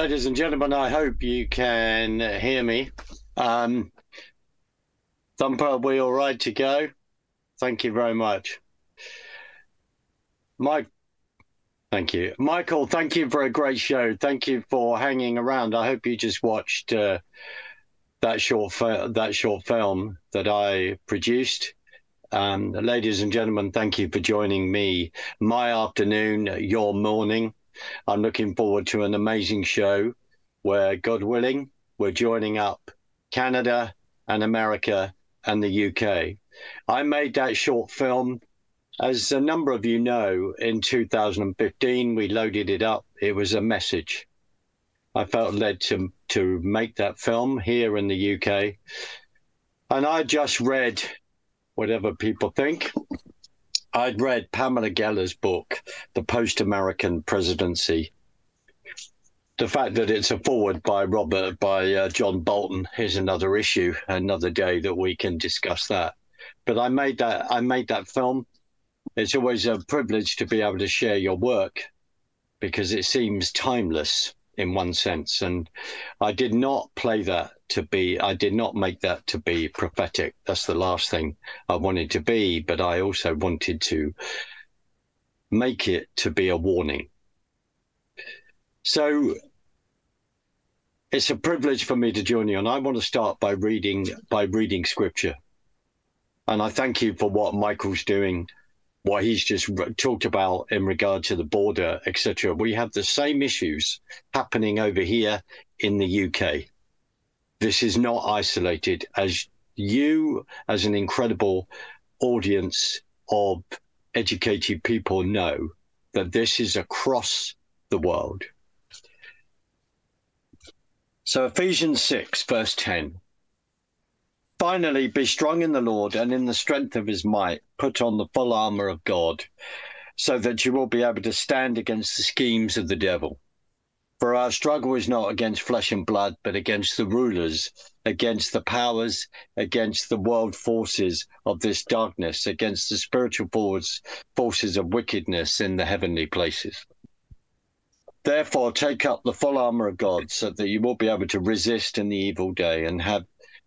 Ladies and gentlemen, I hope you can hear me. Um, Thumper, are we all right to go? Thank you very much. Mike, thank you. Michael, thank you for a great show. Thank you for hanging around. I hope you just watched uh, that short that short film that I produced. Um, ladies and gentlemen, thank you for joining me. My afternoon, your morning. I'm looking forward to an amazing show where, God willing, we're joining up Canada and America and the UK. I made that short film, as a number of you know, in 2015. We loaded it up. It was a message. I felt led to to make that film here in the UK, and I just read, whatever people think. I'd read Pamela Geller's book, The Post American Presidency. The fact that it's a forward by Robert, by uh, John Bolton, is another issue, another day that we can discuss that. But I made that, I made that film. It's always a privilege to be able to share your work because it seems timeless in one sense. And I did not play that to be, I did not make that to be prophetic. That's the last thing I wanted to be, but I also wanted to make it to be a warning. So it's a privilege for me to join you, and I want to start by reading by reading scripture. And I thank you for what Michael's doing, what he's just talked about in regard to the border, etc. We have the same issues happening over here in the UK. This is not isolated, as you, as an incredible audience of educated people, know that this is across the world. So, Ephesians 6, verse 10. Finally, be strong in the Lord and in the strength of his might. Put on the full armor of God, so that you will be able to stand against the schemes of the devil. For our struggle is not against flesh and blood, but against the rulers, against the powers, against the world forces of this darkness, against the spiritual force, forces of wickedness in the heavenly places. Therefore, take up the full armor of God, so that you will be able to resist in the evil day, and have,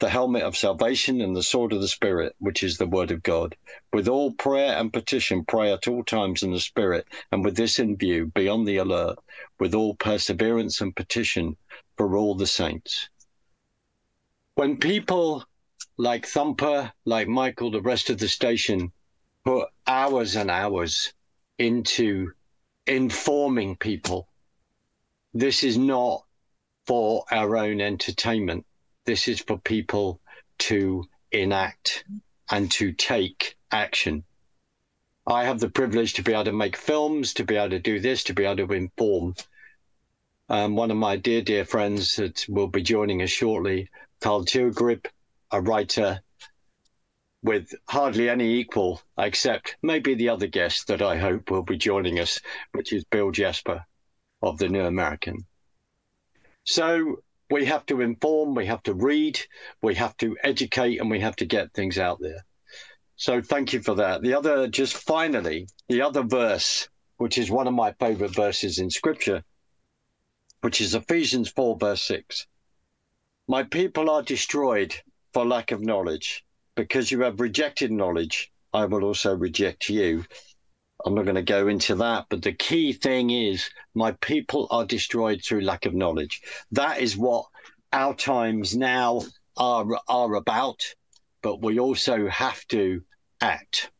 the helmet of salvation and the sword of the Spirit, which is the word of God. With all prayer and petition, pray at all times in the Spirit, and with this in view, be on the alert, with all perseverance and petition for all the saints. When people like Thumper, like Michael, the rest of the station, put hours and hours into informing people, this is not for our own entertainment this is for people to enact and to take action. I have the privilege to be able to make films, to be able to do this, to be able to inform. um, one of my dear, dear friends that will be joining us shortly, Carl Teichrib, a writer with hardly any equal, except maybe the other guest that I hope will be joining us, which is Bill Jasper of the New American. So we have to inform, we have to read, we have to educate, and we have to get things out there. So thank you for that. The other, just finally, the other verse, which is one of my favorite verses in scripture, which is Ephesians 4, verse 6. My people are destroyed for lack of knowledge. Because you have rejected knowledge, I will also reject you. I'm not going to go into that, but the key thing is my people are destroyed through lack of knowledge. That is what our times now are are about, but we also have to act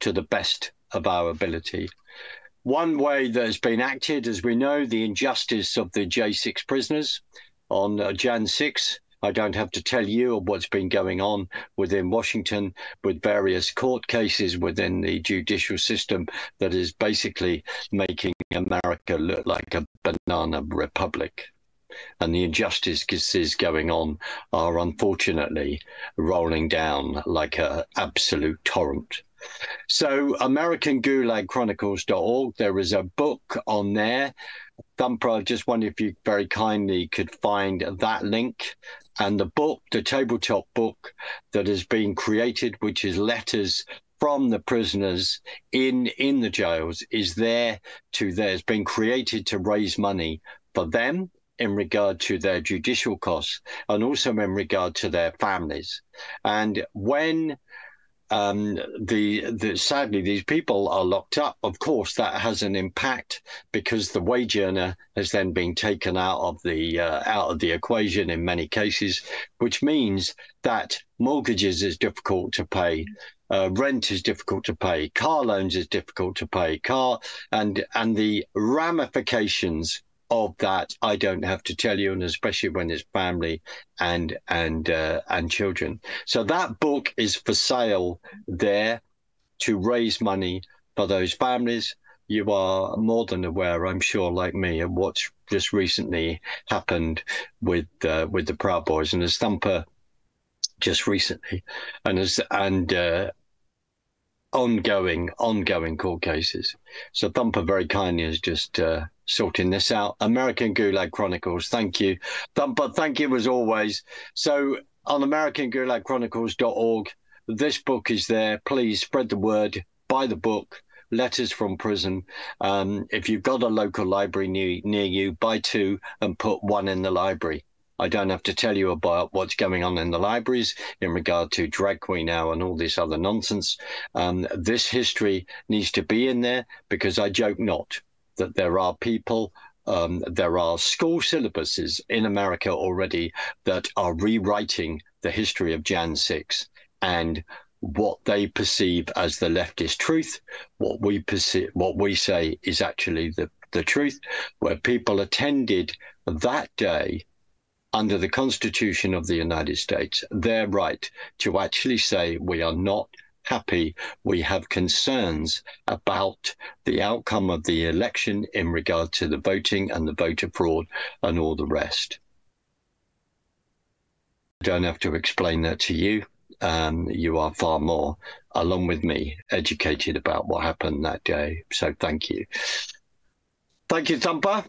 to the best of our ability. One way that has been acted, as we know, the injustice of the J6 prisoners on uh, Jan 6. I don't have to tell you what's been going on within Washington with various court cases within the judicial system that is basically making America look like a banana republic. And the injustices going on are unfortunately rolling down like an absolute torrent. So, AmericanGulagChronicles.org, there is a book on there. Thumper, I just wonder if you very kindly could find that link and the book, the tabletop book that has been created, which is letters from the prisoners in in the jails, is there to there. It's been created to raise money for them in regard to their judicial costs and also in regard to their families. And when um, the, the sadly these people are locked up. Of course, that has an impact because the wage earner has then been taken out of the uh, out of the equation in many cases, which means that mortgages is difficult to pay. Uh, rent is difficult to pay. Car loans is difficult to pay. Car and and the ramifications of that I don't have to tell you, and especially when it's family and and uh, and children. So that book is for sale there to raise money for those families. You are more than aware, I'm sure, like me, of what's just recently happened with uh, with the Proud Boys and the Thumper just recently, and as and uh, ongoing ongoing court cases. So Thumper very kindly has just uh, sorting this out. American Gulag Chronicles. Thank you. But thank you as always. So on AmericanGulagChronicles.org, this book is there. Please spread the word, buy the book. Letters from prison. Um, if you've got a local library near, near you, buy two and put one in the library. I don't have to tell you about what's going on in the libraries in regard to Drag Queen now and all this other nonsense. Um, this history needs to be in there because I joke not that there are people um, there are school syllabuses in America already that are rewriting the history of Jan 6 and what they perceive as the leftist truth, what we perceive, what we say is actually the, the truth, where people attended that day under the Constitution of the United States, their right to actually say we are not happy. We have concerns about the outcome of the election in regard to the voting and the voter fraud and all the rest. I don't have to explain that to you. Um, you are far more, along with me, educated about what happened that day. So thank you. Thank you, Thumper.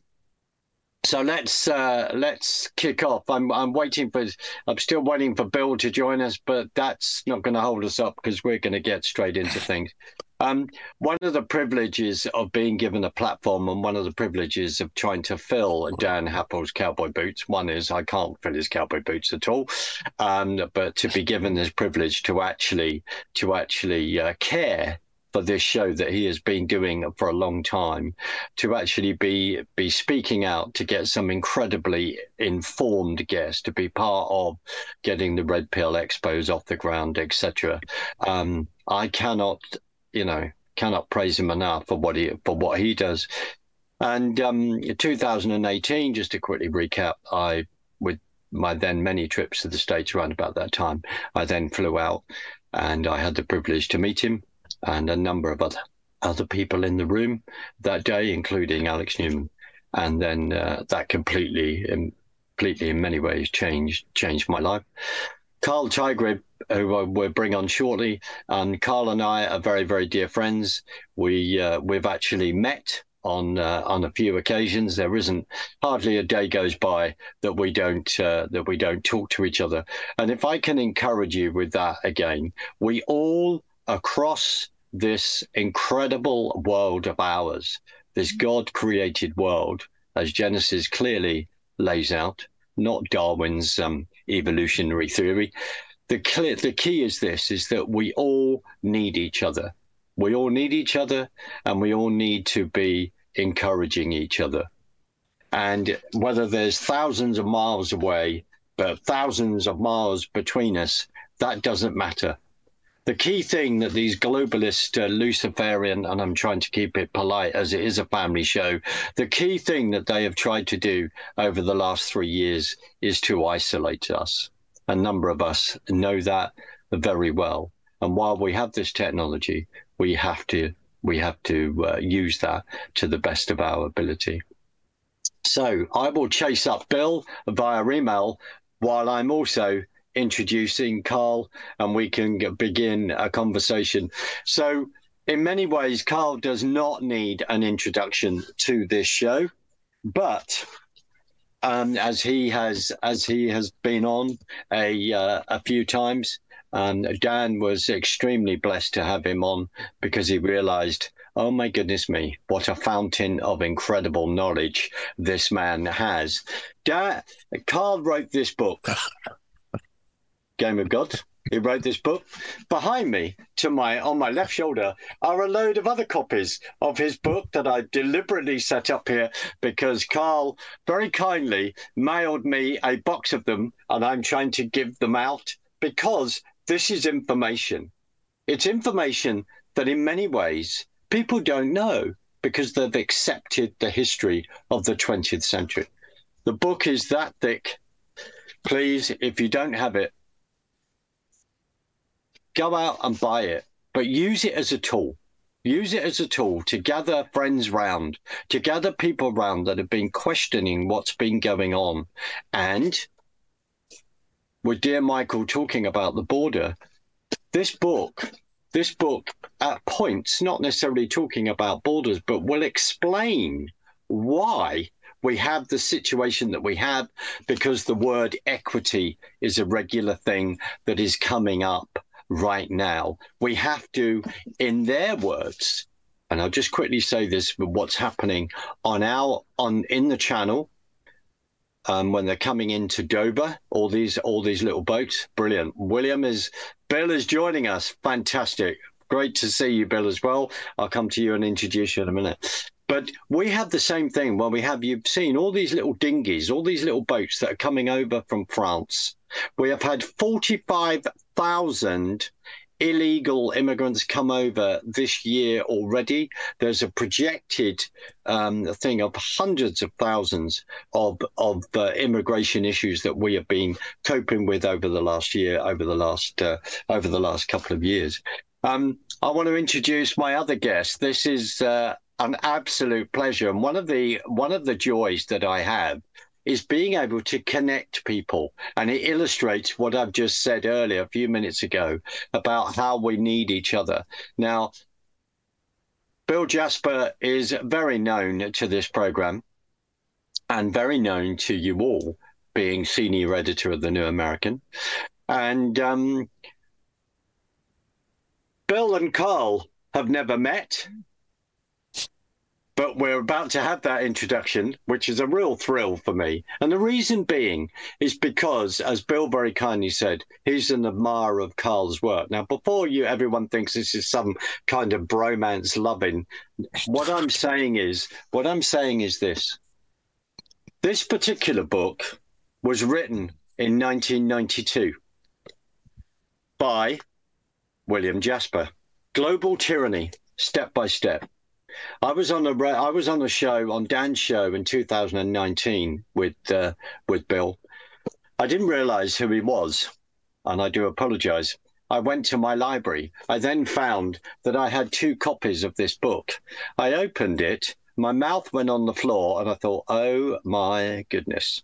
So let's uh, let's kick off. I'm I'm waiting for I'm still waiting for Bill to join us, but that's not going to hold us up because we're going to get straight into things. Um, one of the privileges of being given a platform and one of the privileges of trying to fill Dan Happel's cowboy boots, one is I can't fill his cowboy boots at all, um, but to be given this privilege to actually to actually uh, care for this show that he has been doing for a long time to actually be be speaking out to get some incredibly informed guests to be part of getting the red pill expos off the ground etc um, i cannot you know cannot praise him enough for what he for what he does. And um, 2018 just to quickly recap i with my then many trips to the states around about that time i then flew out and i had the privilege to meet him and a number of other other people in the room that day, including Alex Newman. and then uh, that completely, completely in many ways changed changed my life. Carl Teichrib, who we'll bring on shortly, and Carl and I are very, very dear friends. We uh, we've actually met on uh, on a few occasions. There isn't hardly a day goes by that we don't uh, that we don't talk to each other. And if I can encourage you with that again, we all across this incredible world of ours, this God created world, as Genesis clearly lays out, not Darwin's um, evolutionary theory. The, clear, the key is this is that we all need each other. We all need each other and we all need to be encouraging each other. And whether there's thousands of miles away, but thousands of miles between us, that doesn't matter the key thing that these globalist uh, Luciferian, and I'm trying to keep it polite as it is a family show, the key thing that they have tried to do over the last three years is to isolate us. A number of us know that very well. And while we have this technology, we have to we have to uh, use that to the best of our ability. So I will chase up Bill via email while I'm also introducing Carl and we can begin a conversation. So, in many ways, Carl does not need an introduction to this show, but um, as he has as he has been on a uh, a few times, um, Dan was extremely blessed to have him on because he realised oh my goodness me, what a fountain of incredible knowledge this man has. Dan, Carl wrote this book Game of God. He wrote this book. Behind me, to my on my left shoulder, are a load of other copies of his book that I deliberately set up here because Carl very kindly mailed me a box of them, and I'm trying to give them out because this is information. It's information that, in many ways, people don't know because they've accepted the history of the 20th century. The book is that thick. Please, if you don't have it, go out and buy it, but use it as a tool. Use it as a tool to gather friends round, to gather people round that have been questioning what's been going on. And with dear Michael talking about the border, this book, this book at points, not necessarily talking about borders, but will explain why we have the situation that we have because the word equity is a regular thing that is coming up right now. We have to, in their words, and I'll just quickly say this: what's happening on our on in the channel um, when they're coming into Dover, all these all these little boats, brilliant. William is Bill is joining us, fantastic. Great to see you, Bill, as well. I'll come to you and introduce you in a minute. But we have the same thing where we have, you've seen all these little dinghies, all these little boats that are coming over from France. We have had 45,000 illegal immigrants come over this year already. There's a projected um, thing of hundreds of thousands of of uh, immigration issues that we have been coping with over the last year, over the last uh, over the last couple of years. Um, I want to introduce my other guest. This is uh, an absolute pleasure, and one of the one of the joys that I have is being able to connect people. And it illustrates what I've just said earlier, a few minutes ago, about how we need each other. Now, Bill Jasper is very known to this program and very known to you all, being senior editor of the New American. And um, Bill and Carl have never met but we're about to have that introduction, which is a real thrill for me. And the reason being is because, as Bill very kindly said, he's an admirer of Carl's work. Now, before you, everyone thinks this is some kind of bromance loving. What I'm saying is, what I'm saying is this: this particular book was written in 1992 by William Jasper. Global Tyranny, Step by Step. I was on a I was on a show on Dan's show in 2019 with uh, with Bill. I didn't realize who he was, and I do apologize. I went to my library. I then found that I had two copies of this book. I opened it my mouth went on the floor, and I thought, oh my goodness,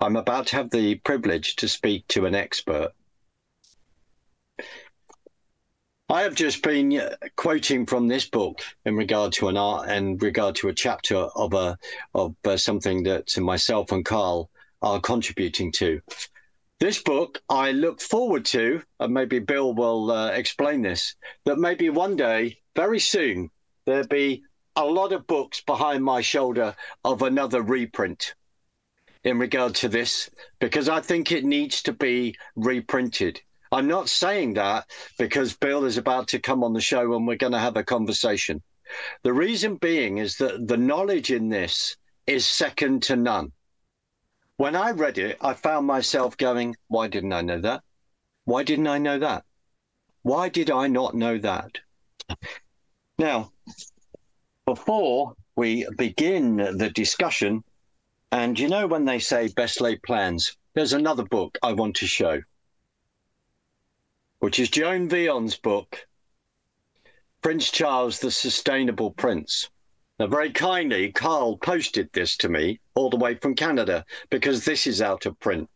I'm about to have the privilege to speak to an expert. I have just been uh, quoting from this book in regard to an art and regard to a chapter of a of uh, something that myself and Carl are contributing to. This book I look forward to, and maybe Bill will uh, explain this. That maybe one day, very soon, there'll be a lot of books behind my shoulder of another reprint in regard to this because I think it needs to be reprinted. I'm not saying that because Bill is about to come on the show and we're going to have a conversation. The reason being is that the knowledge in this is second to none. When I read it, I found myself going, Why didn't I know that? Why didn't I know that? Why did I not know that? Now, before we begin the discussion, and you know, when they say best laid plans, there's another book I want to show which is Joan Veon's book, Prince Charles, the Sustainable Prince. Now, very kindly, Carl posted this to me all the way from Canada because this is out of print.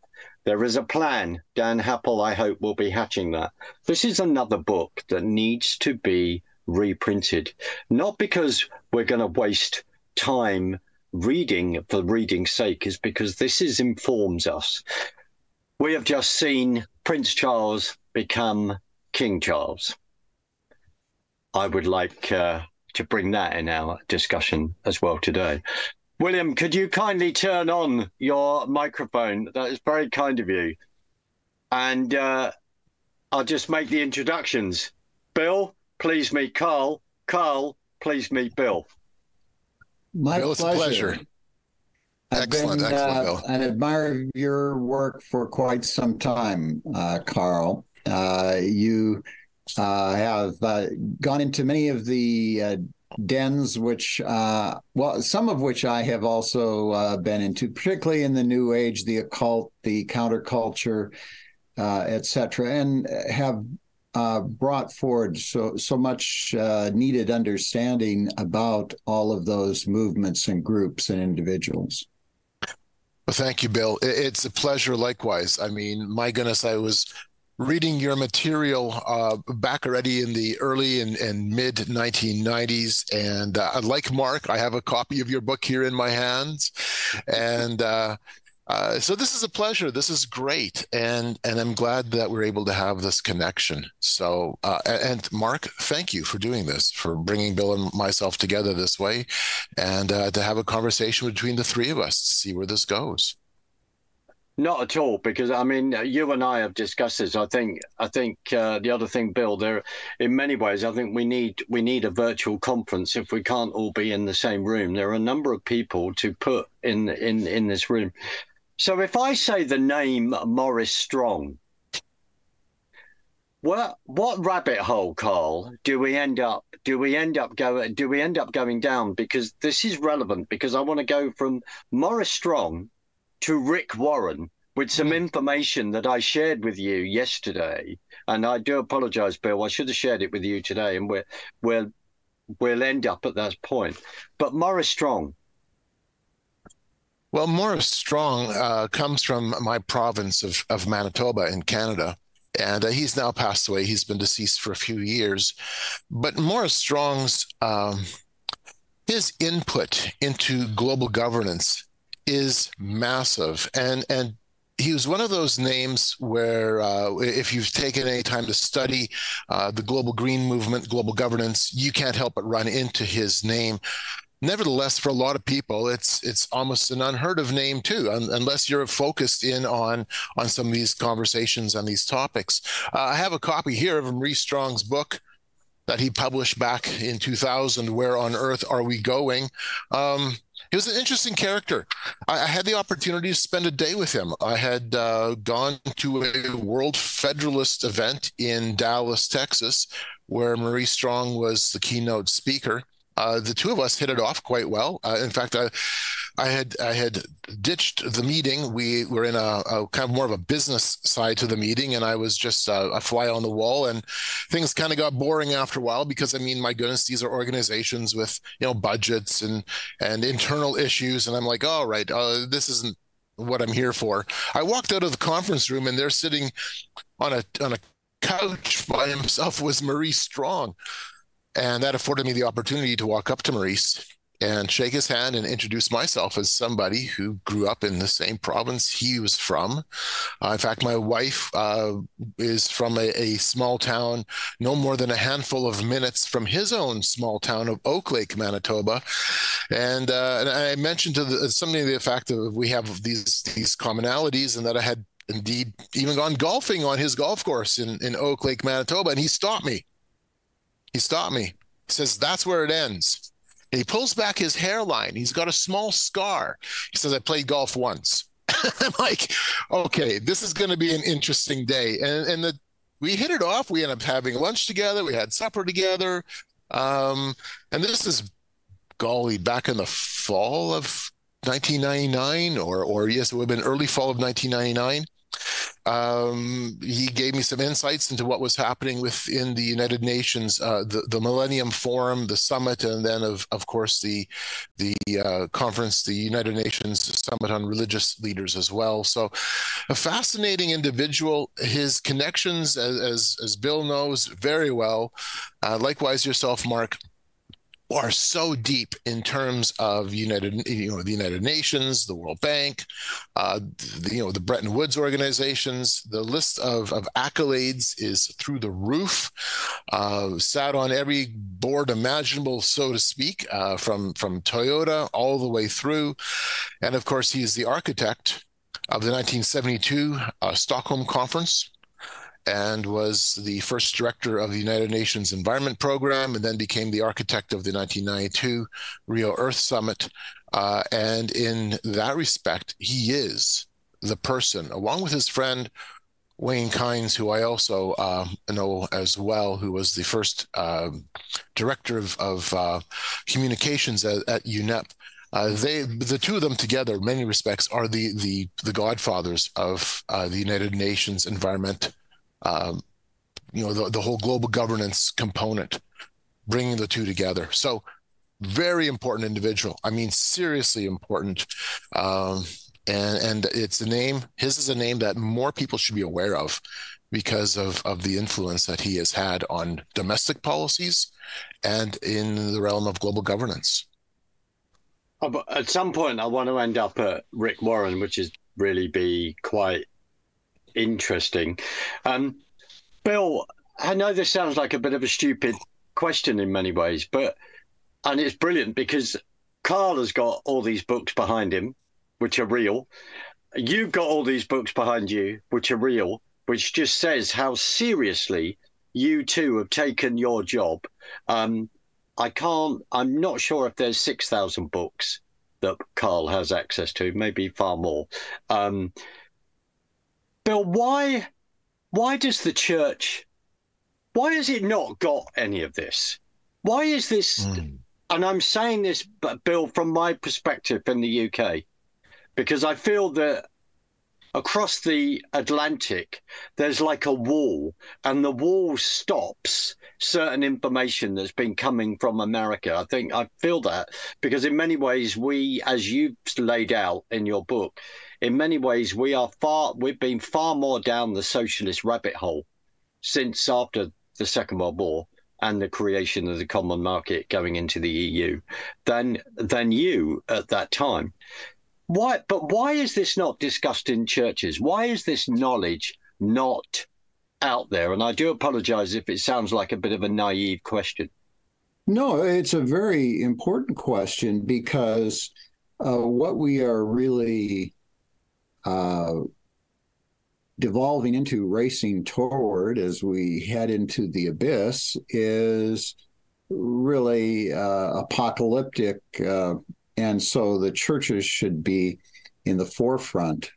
There is a plan. Dan Happel, I hope, will be hatching that. This is another book that needs to be reprinted, not because we're going to waste time reading for reading's sake, is because this is informs us. We have just seen Prince Charles become King Charles. I would like uh, to bring that in our discussion as well today. William, could you kindly turn on your microphone? That is very kind of you. And uh, I'll just make the introductions. Bill, please meet Carl. Carl, please meet Bill. My Bill, it's pleasure. a pleasure. I've Excellent, been excellent, uh, Bill. an admirer of your work for quite some time, uh, Carl. Uh, you uh, have uh, gone into many of the dens, which, uh, well, some of which I have also uh, been into, particularly in the New Age, the occult, the counterculture, uh, etc., and have brought forward so so much needed understanding about all of those movements and groups and individuals. Well, thank you, Bill. It's a pleasure likewise. I mean, my goodness, I was reading your material uh, back already in the early and, and mid 1990s. And uh, like Mark, I have a copy of your book here in my hands. And uh, uh, so this is a pleasure. This is great. And, and I'm glad that we're able to have this connection. So, uh, and Mark, thank you for doing this, for bringing Bill and myself together this way, and uh, to have a conversation between the three of us to see where this goes. Not at all, because I mean, you and I have discussed this. I think, I think uh, the other thing, Bill, there, in many ways, I think we need we need a virtual conference if we can't all be in the same room. There are a number of people to put in in in this room. So if I say the name Maurice Strong, what what rabbit hole, Carl, do we end up? Do we end up going? Do we end up going down? Because this is relevant. Because I want to go from Maurice Strong to Rick Warren with some information that I shared with you yesterday, and I do apologize, Bill. I should have shared it with you today, and we're we'll we'll end up at that point. But Maurice Strong, Well, Maurice Strong uh, comes from my province of, of Manitoba in Canada, and uh, he's now passed away. He's been deceased for a few years. But Maurice Strong's um, his input into global governance is massive, and and he was one of those names where, uh, if you've taken any time to study uh, the global green movement, global governance, you can't help but run into his name. Nevertheless for a lot of people it's it's almost an unheard of name too un- unless you're focused in on on some of these conversations on these topics. Uh, i have a copy here of Maurice Strong's book that he published back in 2000 where on earth are we going? Um, he was an interesting character. I, I, had the opportunity to spend a day with him. I had uh, gone to a World Federalist event in Dallas, Texas, where Maurice Strong was the keynote speaker uh, the two of us hit it off quite well. Uh, in fact, I, I had I had ditched the meeting. We were in a, a, kind of more of a business side to the meeting, and I was just a, a fly on the wall. And things kind of got boring after a while because I mean, my goodness, these are organizations with you know budgets and and internal issues, and I'm like, all right, uh, this isn't what I'm here for. I walked out of the conference room, and they're sitting on a on a couch by himself was Maurice Strong. And that afforded me the opportunity to walk up to Maurice and shake his hand and introduce myself as somebody who grew up in the same province he was from. Uh, in fact, my wife uh, is from a, a, small town, no more than a handful of minutes from his own small town of Oak Lake, Manitoba. And, uh, and I mentioned to the, something the fact that we have these these commonalities, and that I had indeed even gone golfing on his golf course in, in Oak Lake, Manitoba, and he stopped me. He stopped me. He says, That's where it ends. And he pulls back his hairline. He's got a small scar. He says, I played golf once. I'm like, okay, this is going to be an interesting day. And, and the, we hit it off. We ended up having lunch together. We had supper together. Um, and this is, golly, back in the fall of 1999, or, or yes, it would have been early fall of 1999. Um, he gave me some insights into what was happening within the United Nations, uh, the, the Millennium Forum, the summit, and then of of course the the uh, conference, the United Nations Summit on Religious Leaders as well. So, a fascinating individual. His connections, as as, as Bill knows very well. Uh, likewise, yourself, Mark are so deep in terms of United, you know, the United Nations, the World Bank, uh, the, you know, the Bretton Woods organizations. The list of, of accolades is through the roof. Uh, sat on every board imaginable, so to speak, uh, from from Toyota all the way through, and of course, he is the architect of the 1972 uh, Stockholm Conference and was the first director of the United Nations Environment Program, and then became the architect of the 1992 Rio Earth Summit. Uh, and in that respect, he is the person, along with his friend Wayne Kines, who I also uh, know as well, who was the first uh, director of, of uh, communications at, at UNEP. Uh, they, the two of them together, in many respects, are the the the godfathers of uh, the United Nations Environment um, you know, the, the whole global governance component, bringing the two together. So, very important individual. I mean, seriously important. Um, and and it's a name. His is a name that more people should be aware of because of of the influence that he has had on domestic policies and in the realm of global governance. Oh, at some point, I want to end up at Rick Warren, which is really be quite interesting. Um, Bill, I know this sounds like a bit of a stupid question in many ways, but and it's brilliant because Carl has got all these books behind him, which are real. You've got all these books behind you, which are real, which just says how seriously you two have taken your job. Um, I can't. I'm not sure if there's six thousand books that Carl has access to, maybe far more. Um, Bill, why why does the church why has it not got any of this? Why is this mm. and I'm saying this but Bill from my perspective in the UK because I feel that across the Atlantic there's like a wall and the wall stops certain information that's been coming from America. I think I feel that because in many ways we as you've laid out in your book in many ways, we are far, we've been far more down the socialist rabbit hole since after the Second World War and the creation of the common market going into the EU than than you at that time. Why? But why is this not discussed in churches? Why is this knowledge not out there? And I do apologize if it sounds like a bit of a naive question. No, it's a very important question because uh, what we are really uh, devolving into racing toward as we head into the abyss is really uh, apocalyptic. Uh, and so the churches should be in the forefront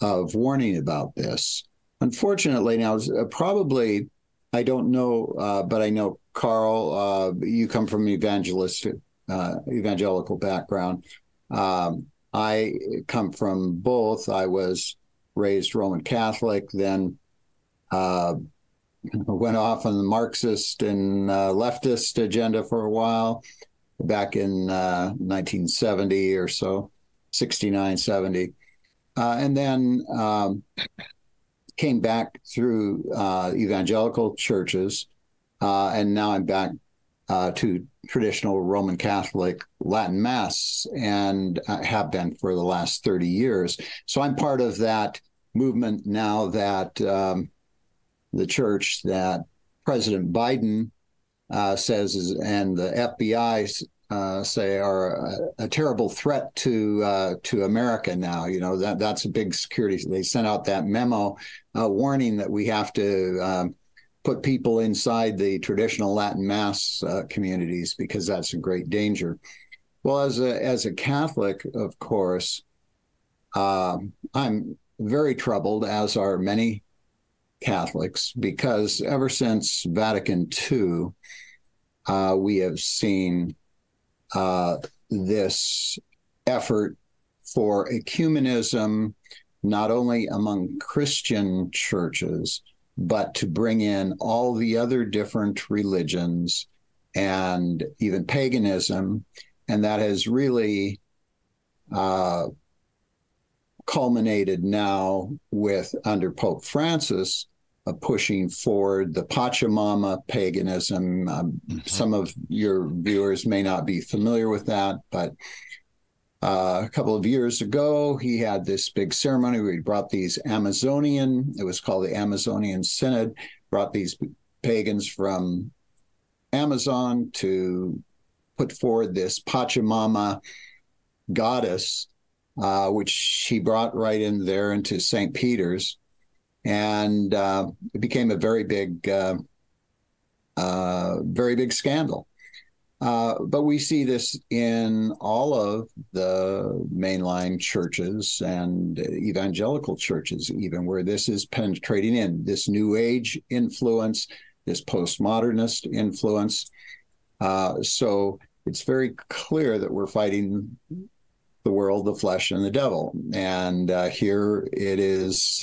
of warning about this. Unfortunately, now, uh, probably, I don't know, uh, but I know Carl, uh, you come from evangelistic, uh, evangelical background. Um, I come from both. I was raised Roman Catholic, then uh, went off on the Marxist and uh, leftist agenda for a while back in 1970 or so, 69, 70. and then um, came back through uh, evangelical churches, uh, and now I'm back uh, to traditional Roman Catholic Latin Mass, and have been for the last 30 years. So I'm part of that movement now that um, the church that President Biden uh, says is, and the FBI uh, say are a, a, terrible threat to uh, to America now. You know that that's a big security. They sent out that memo uh, warning that we have to um, put people inside the traditional Latin Mass uh, communities because that's a great danger. Well, as a as a Catholic, of course, um, I'm very troubled, as are many Catholics, because ever since Vatican II, uh, we have seen uh, this effort for ecumenism, not only among Christian churches, but to bring in all the other different religions and even paganism. And that has really uh, culminated now with under Pope Francis uh, pushing forward the Pachamama paganism. Um, mm-hmm. Some of your viewers may not be familiar with that, but uh, a couple of years ago, he had this big ceremony where he brought these Amazonian, it was called the Amazonian Synod, brought these pagans from Amazon to put forward this Pachamama goddess, uh, which he brought right in there into St. Peter's and uh, it became a very big, uh, uh, very big scandal. Uh, but we see this in all of the mainline churches and evangelical churches, even where this is penetrating in this new age influence, this postmodernist influence. Uh, so it's very clear that we're fighting the world, the flesh, and the devil. And uh, here it is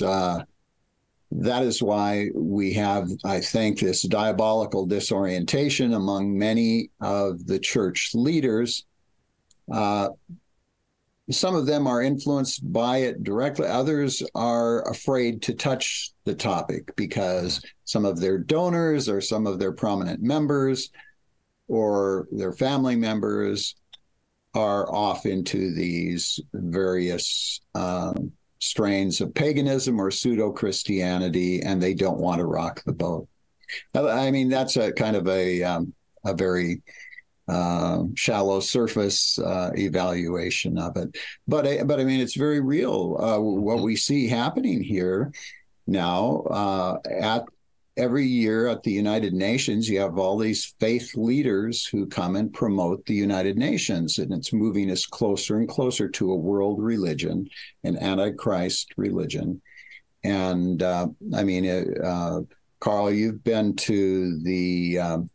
that is why we have, I think, this diabolical disorientation among many of the church leaders. Uh, some of them are influenced by it directly. Others are afraid to touch the topic because some of their donors or some of their prominent members or their family members are off into these various um, strains of paganism or pseudo Christianity, and they don't want to rock the boat. I mean, that's a kind of a um, a very uh, shallow surface uh, evaluation of it, but but I mean, it's very real. Uh, what we see happening here now uh, at every year at the United Nations, you have all these faith leaders who come and promote the United Nations, and it's moving us closer and closer to a world religion, an antichrist religion. And uh, I mean, uh, Carl, you've been to the um,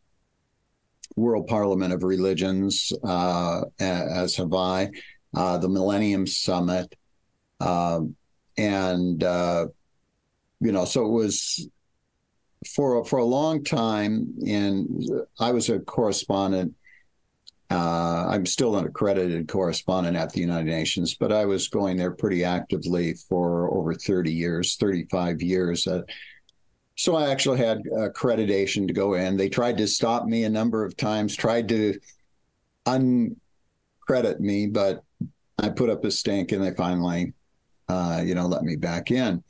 World Parliament of Religions, uh, as have I, uh, the Millennium Summit. Um, and uh, you know, so it was for for a long time, and I was a correspondent. Uh, I'm still an accredited correspondent at the United Nations, but I was going there pretty actively for over 30 years, 35 years. Uh, so I actually had accreditation to go in. They tried to stop me a number of times, tried to uncredit me, but I put up a stink, and they finally, uh, you know, let me back in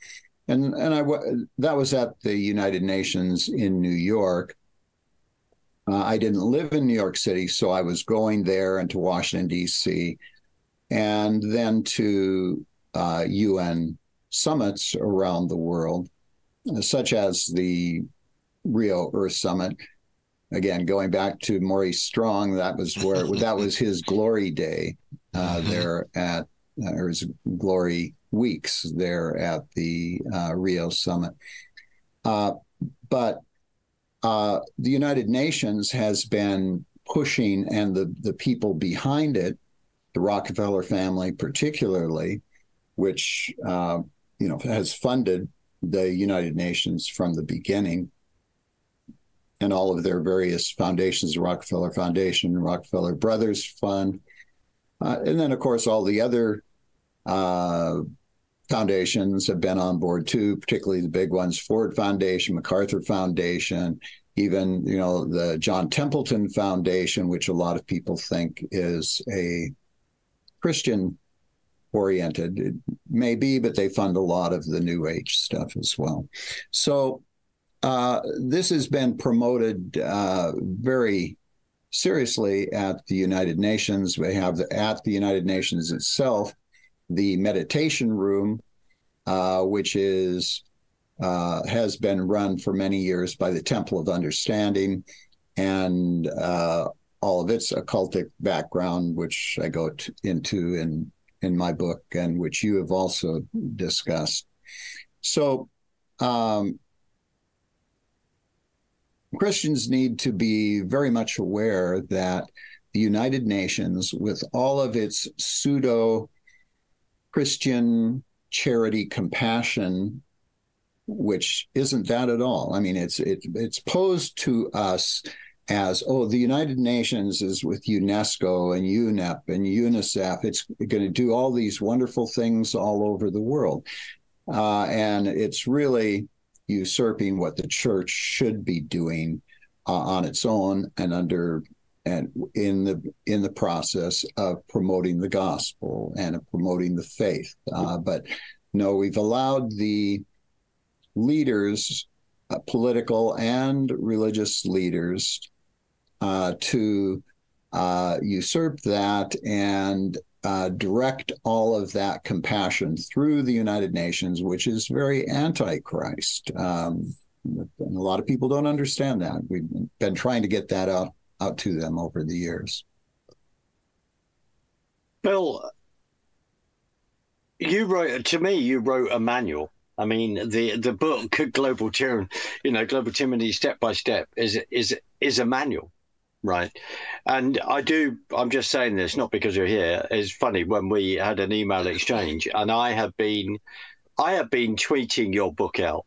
and and I that was at the United Nations in New York. Uh, I didn't live in New York City, so I was going there and to Washington D.C. and then to uh, UN summits around the world, such as the Rio Earth Summit. Again, going back to Maurice Strong, that was where that was his glory day uh, there at uh, or his glory weeks there at the uh, Rio summit. Uh, but uh, the United Nations has been pushing, and the the people behind it, the Rockefeller family particularly, which uh, you know has funded the United Nations from the beginning, and all of their various foundations, the Rockefeller Foundation, Rockefeller Brothers Fund, uh, and then of course all the other uh, foundations have been on board too, particularly the big ones: Ford Foundation, MacArthur Foundation, even you know the John Templeton Foundation, which a lot of people think is a Christian oriented. It may be, but they fund a lot of the New Age stuff as well. So uh, this has been promoted uh, very seriously at the United Nations. We have the, at the United Nations itself the meditation room, uh, which is uh, has been run for many years by the Temple of Understanding, and uh, all of its occultic background, which I go to, into in in my book and which you have also discussed. So, um, Christians need to be very much aware that the United Nations, with all of its pseudo Christian charity compassion, which isn't that at all. I mean, it's it, it's posed to us as oh the united nations is with unesco and unep and unicef it's going to do all these wonderful things all over the world uh, and it's really usurping what the church should be doing uh, on its own and under and in the in the process of promoting the gospel and of promoting the faith uh, but no we've allowed the leaders uh, political and religious leaders uh, to uh, usurp that and uh, direct all of that compassion through the United Nations, which is very anti-Christ. Um, and a lot of people don't understand that. We've been trying to get that out out to them over the years. Bill, you wrote to me. You wrote a manual. I mean, the the book Global Tyranny, you know, Global Tyranny Step by Step is is is a manual Right. And I do, I'm just saying this, not because you're here. It's funny when we had an email exchange and I have been, I have been tweeting your book out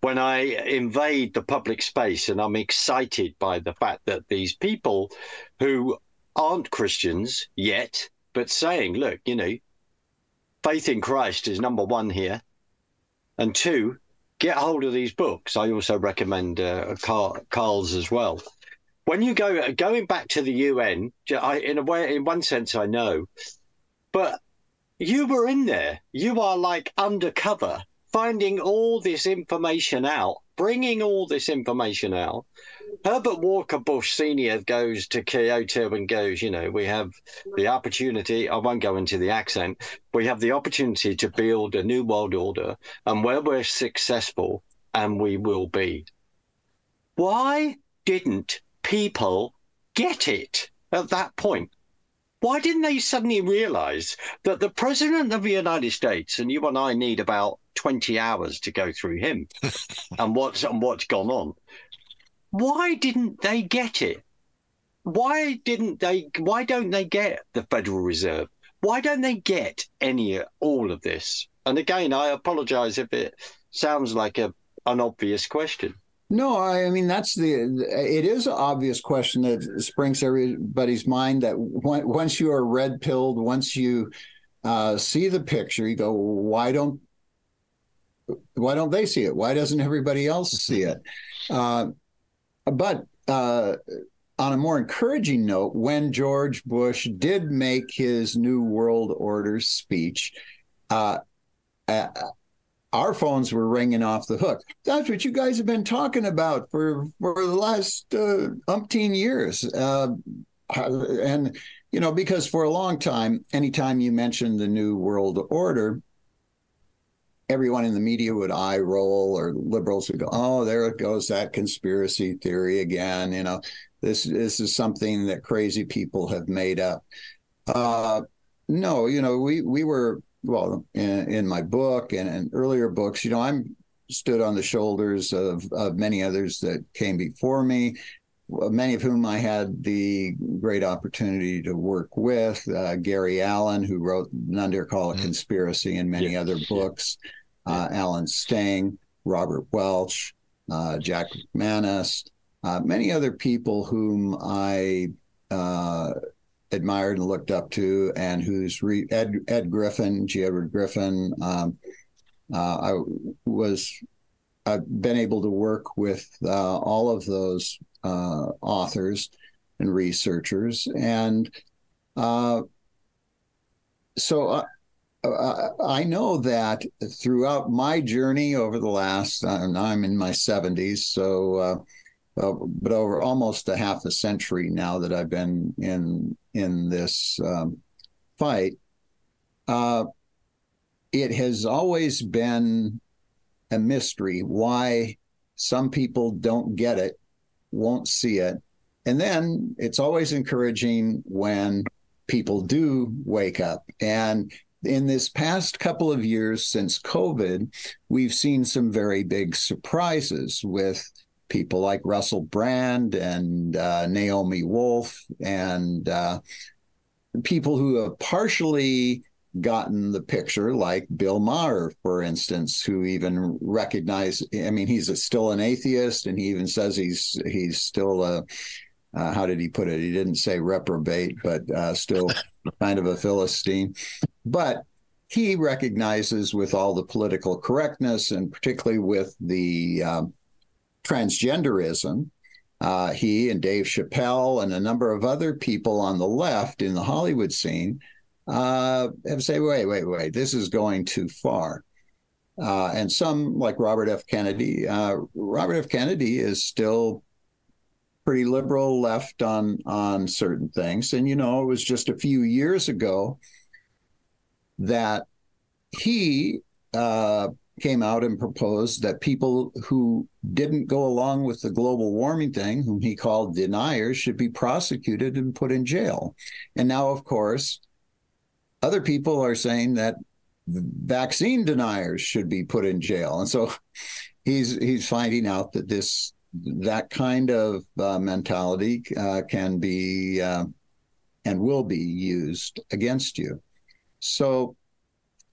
when I invade the public space and I'm excited by the fact that these people who aren't Christians yet, but saying, look, you know, faith in Christ is number one here. And two, get hold of these books. I also recommend uh, Carl, Carl's as well when you go going back to the UN, I, in a way, in one sense, I know, but you were in there. You are like undercover, finding all this information out, bringing all this information out. Herbert Walker Bush Senior goes to Kyoto and goes, you know, we have the opportunity. I won't go into the accent. We have the opportunity to build a new world order, and where we're successful, and we will be. Why didn't people get it at that point? Why didn't they suddenly realize that the president of the United States and you and I need about 20 hours to go through him and what's and what's gone on? Why didn't they get it? Why didn't they why don't they get the Federal Reserve? Why don't they get any all of this? And again, I apologize if it sounds like a an obvious question. No, I mean that's the. It is an obvious question that springs everybody's mind. That once you are red pilled, once you uh, see the picture, you go, "Why don't, why don't they see it? Why doesn't everybody else see it?" Uh, but uh, on a more encouraging note, when George Bush did make his New World Order speech, uh, our phones were ringing off the hook. That's what you guys have been talking about for for the last uh, umpteen years. Uh, and you know, because for a long time, anytime you mentioned the new world order, everyone in the media would eye roll, or liberals would go, "Oh, there it goes that conspiracy theory again." You know, this this is something that crazy people have made up. Uh, no, you know, we we were well in, in my book and in earlier books you know i'm stood on the shoulders of, of many others that came before me, many of whom I had the great opportunity to work with. Uh, Gary Allen, who wrote None Dare Call It mm-hmm. Conspiracy and many yeah. other books, uh, Alan Stang, Robert Welch, uh, Jack McManus, uh, many other people whom I uh, admired and looked up to, and who's re- Ed, Ed Griffin, G. Edward Griffin. Um, uh, I was I've been able to work with uh, all of those uh, authors and researchers, and uh, so uh, uh, I know that throughout my journey over the last, I'm in my 70s, so but over almost a half a century now that I've been in in this um, fight, uh, it has always been a mystery why some people don't get it, won't see it. And then it's always encouraging when people do wake up. And in this past couple of years since COVID, we've seen some very big surprises with people like Russell Brand and uh, Naomi Wolf and uh, people who have partially gotten the picture, like Bill Maher, for instance, who even recognized. I mean, he's a, still an atheist, and he even says he's he's still a. Uh, how did he put it? He didn't say reprobate, but uh, still kind of a philistine. But he recognizes with all the political correctness, and particularly with the uh, transgenderism, uh, he and Dave Chappelle and a number of other people on the left in the Hollywood scene uh, have said, wait, wait, wait, this is going too far. Uh, and some, like Robert F. Kennedy, uh, Robert F. Kennedy is still pretty liberal left on on certain things. And you know, it was just a few years ago that he uh, came out and proposed that people who didn't go along with the global warming thing, whom he called deniers, should be prosecuted and put in jail. And now, of course, other people are saying that vaccine deniers should be put in jail. And so he's he's finding out that this that kind of uh, mentality uh, can be uh, and will be used against you. So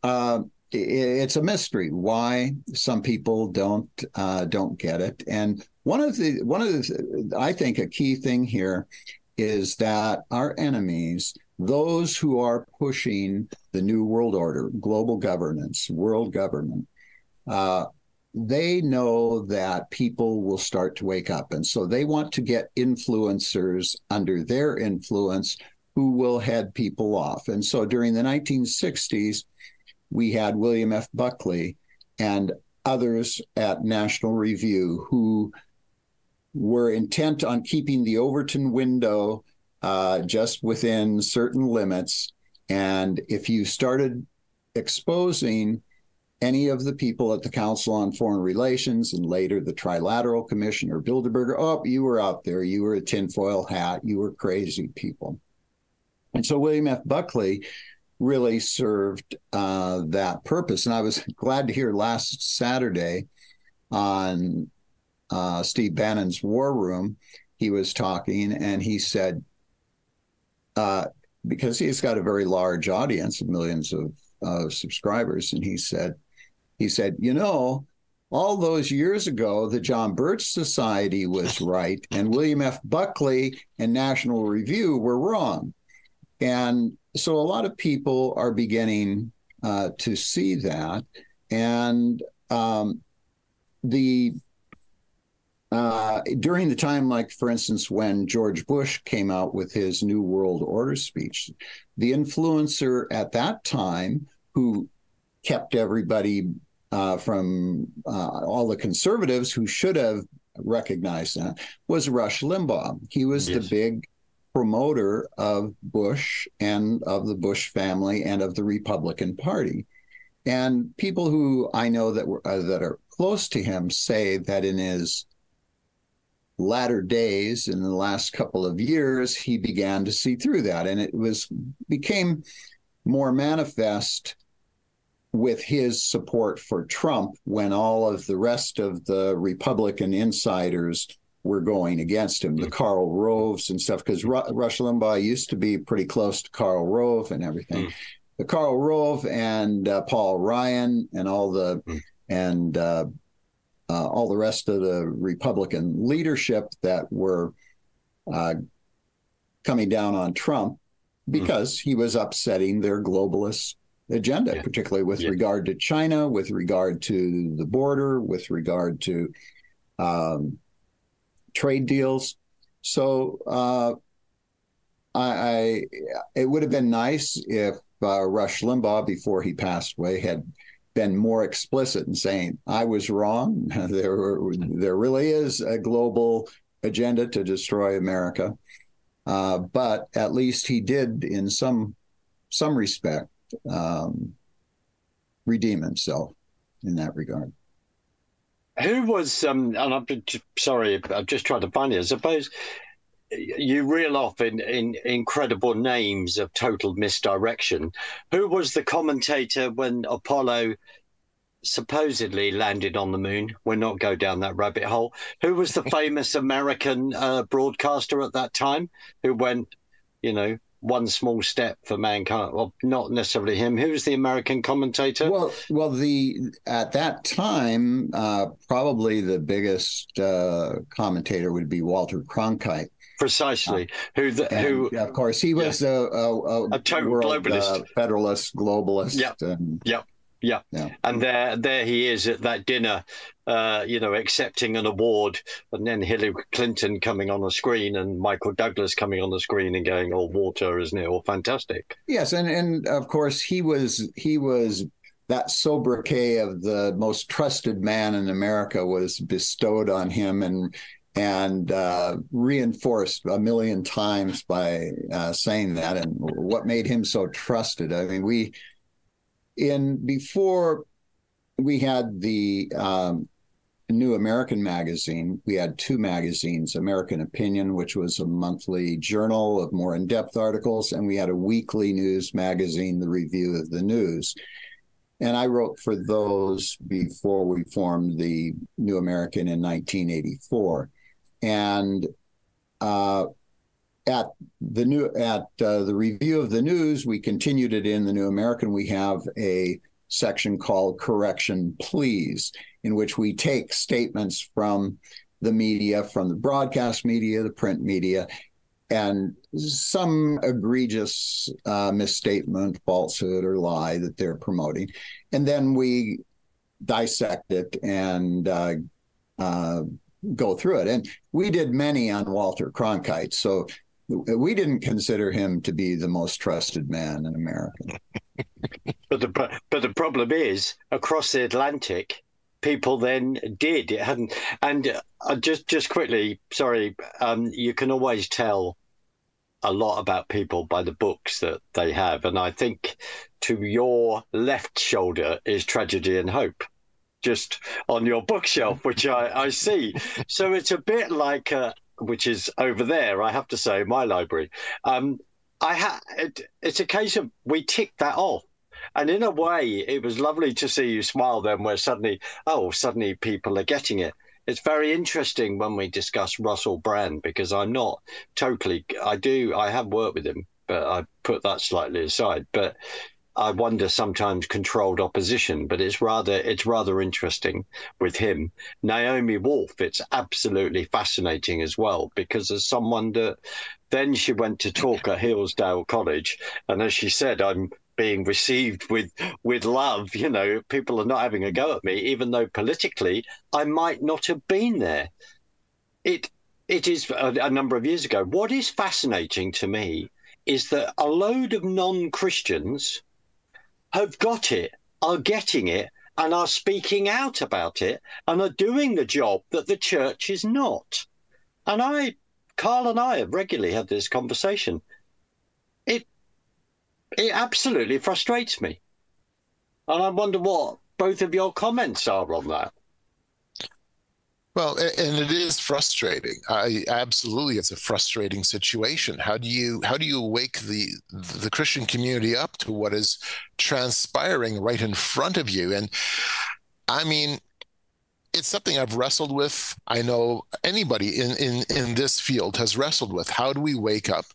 uh, it's a mystery why some people don't uh, don't get it. And one of the one of the I think a key thing here is that our enemies, those who are pushing the new world order, global governance, world government, uh, they know that people will start to wake up, and so they want to get influencers under their influence who will head people off. And so during the 1960s we had William F. Buckley and others at National Review who were intent on keeping the Overton window uh, just within certain limits. And if you started exposing any of the people at the Council on Foreign Relations and later the Trilateral Commission or Bilderberger, oh, you were out there. You were a tinfoil hat. You were crazy people. And so William F. Buckley really served uh, that purpose. And I was glad to hear last Saturday on uh, Steve Bannon's War Room, he was talking and he said, uh, because he's got a very large audience of millions of uh, subscribers, and he said, he said, you know, all those years ago, the John Birch Society was right, and William F. Buckley and National Review were wrong. And so a lot of people are beginning uh, to see that. And um, the uh, during the time, like for instance, when George Bush came out with his New World Order speech, the influencer at that time who kept everybody uh, from uh, all the conservatives who should have recognized that was Rush Limbaugh. He was yes. the big promoter of Bush and of the Bush family and of the Republican Party. And people who I know that were, uh, that are close to him say that in his latter days, in the last couple of years, he began to see through that, and it was became more manifest with his support for Trump when all of the rest of the Republican insiders were going against him, the Karl Roves and stuff, because Ru- Rush Limbaugh used to be pretty close to Karl Rove and everything. Mm. The Karl Rove and uh, Paul Ryan and all the Mm. and uh, uh, all the rest of the Republican leadership that were uh, coming down on Trump because he was upsetting their globalist agenda, Yeah. particularly with Yeah. regard to China, with regard to the border, with regard to um, trade deals. So uh, I, I, it would have been nice if uh, Rush Limbaugh, before he passed away, had been more explicit in saying I was wrong. there, there really is a global agenda to destroy America. Uh, but at least he did, in some some respect, um, redeem himself in that regard. Who was, um, and I'm sorry, I'm just trying to find it. I suppose you reel off in, in incredible names of total misdirection. Who was the commentator when Apollo supposedly landed on the moon? We'll not go down that rabbit hole. Who was the famous American uh, broadcaster at that time who went, you know, one small step for mankind? Well, not necessarily him. Who was the American commentator? Well, well, the at that time, uh, probably the biggest uh, commentator would be Walter Cronkite. Precisely. who the, who of course, he was a, a, a, A total world, globalist. uh, federalist, globalist. Yep. Yeah. Yeah. Yeah. And there there he is at that dinner, uh, you know, accepting an award, and then Hillary Clinton coming on the screen and Michael Douglas coming on the screen and going, "Oh, water, isn't it? All fantastic." Yes, and and of course he was he was that sobriquet of the most trusted man in America was bestowed on him and and uh, reinforced a million times by uh, saying that and what made him so trusted. I mean, we in before we had the um, New American magazine. We had two magazines American Opinion, which was a monthly journal of more in depth articles, and we had a weekly news magazine, The Review of the News. And I wrote for those before we formed the New American in 1984. And uh, at the new at uh, the review of the news, we continued it in the New American. We have a section called "Correction, Please," in which we take statements from the media, from the broadcast media, the print media, and some egregious uh, misstatement, falsehood, or lie that they're promoting, and then we dissect it and uh, uh, go through it. And we did many on Walter Cronkite, so we didn't consider him to be the most trusted man in America. But the but the problem is across the Atlantic, people then did it hadn't. And uh, just just quickly, sorry, um, you can always tell a lot about people by the books that they have, and I think to your left shoulder is tragedy and hope. Just on your bookshelf, which I, I see. So it's a bit like, uh, which is over there, I have to say, my library. Um, I ha- it, it's a case of we tick that off. And in a way, it was lovely to see you smile then, where suddenly, oh, suddenly people are getting it. It's very interesting when we discuss Russell Brand because I'm not totally, I do, I have worked with him, but I put that slightly aside. But I wonder sometimes controlled opposition, but it's rather it's rather interesting with him. Naomi Wolf, it's absolutely fascinating as well because as someone that then she went to talk at Hillsdale College, and as she said, I'm being received with with love. You know, people are not having a go at me, even though politically I might not have been there. It it is a, a number of years ago. What is fascinating to me is that a load of non Christians have got it, are getting it, and are speaking out about it, and are doing the job that the church is not. And I, Carl and I have regularly had this conversation. It, it absolutely frustrates me. And I wonder what both of your comments are on that. Well, and it is frustrating. I absolutely, it's a frustrating situation. How do you how do you wake the the Christian community up to what is transpiring right in front of you? And I mean, it's something I've wrestled with. I know anybody in in in this field has wrestled with. How do we wake up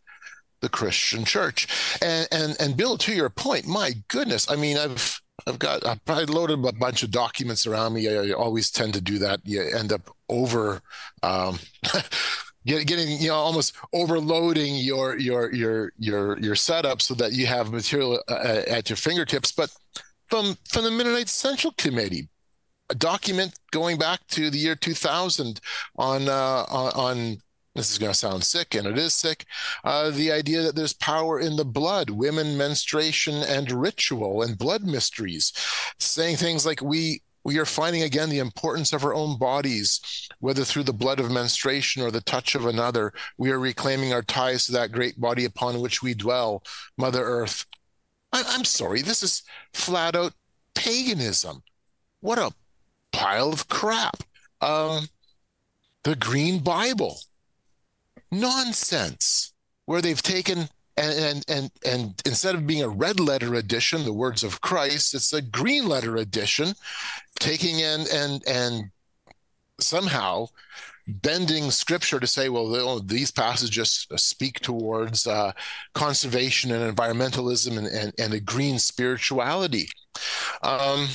the Christian church? And and and Bill, to your point, my goodness, I mean, I've I've got I probably loaded a bunch of documents around me. I always tend to do that. You end up over um, getting you know almost overloading your your your your your setup so that you have material uh, at your fingertips. But from from the Mennonite Central Committee, a document going back to the year 2000 on uh, on this is going to sound sick, and it is sick. Uh, the idea that there's power in the blood, women, menstruation, and ritual, and blood mysteries, saying things like we we are finding again the importance of our own bodies, whether through the blood of menstruation or the touch of another. We are reclaiming our ties to that great body upon which we dwell, Mother Earth. I, I'm sorry, this is flat out paganism. What a pile of crap. Um, the Green Bible nonsense where they've taken and, and and and instead of being a red letter edition the words of christ it's a green letter edition taking and and and somehow bending scripture to say well these passages speak towards uh, conservation and environmentalism and, and, and a green spirituality. Um,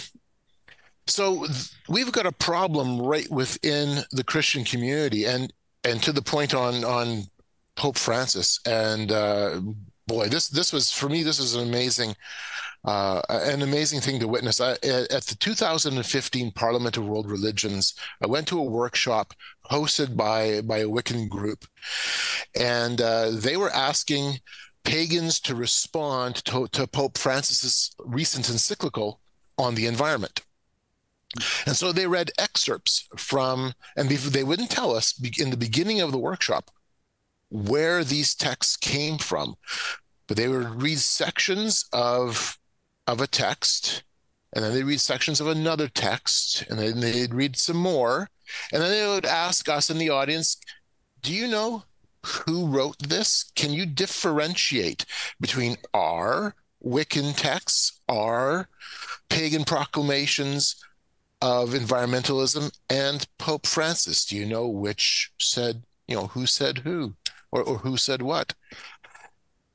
so we've got a problem right within the christian community. And and to the point on on Pope Francis, and uh, boy, this this was for me. This is an amazing, uh, an amazing thing to witness. I, at the 2015 Parliament of World Religions, I went to a workshop hosted by by a Wiccan group, and uh, they were asking pagans to respond to, to Pope Francis's recent encyclical on the environment. And so they read excerpts from, and they wouldn't tell us in the beginning of the workshop where these texts came from, but they would read sections of of a text, and then they read sections of another text, and then they'd read some more, and then they would ask us in the audience, "Do you know who wrote this? Can you differentiate between our Wiccan texts, our pagan proclamations?" Of environmentalism and Pope Francis. Do you know which said, you know, who said who or, or who said what?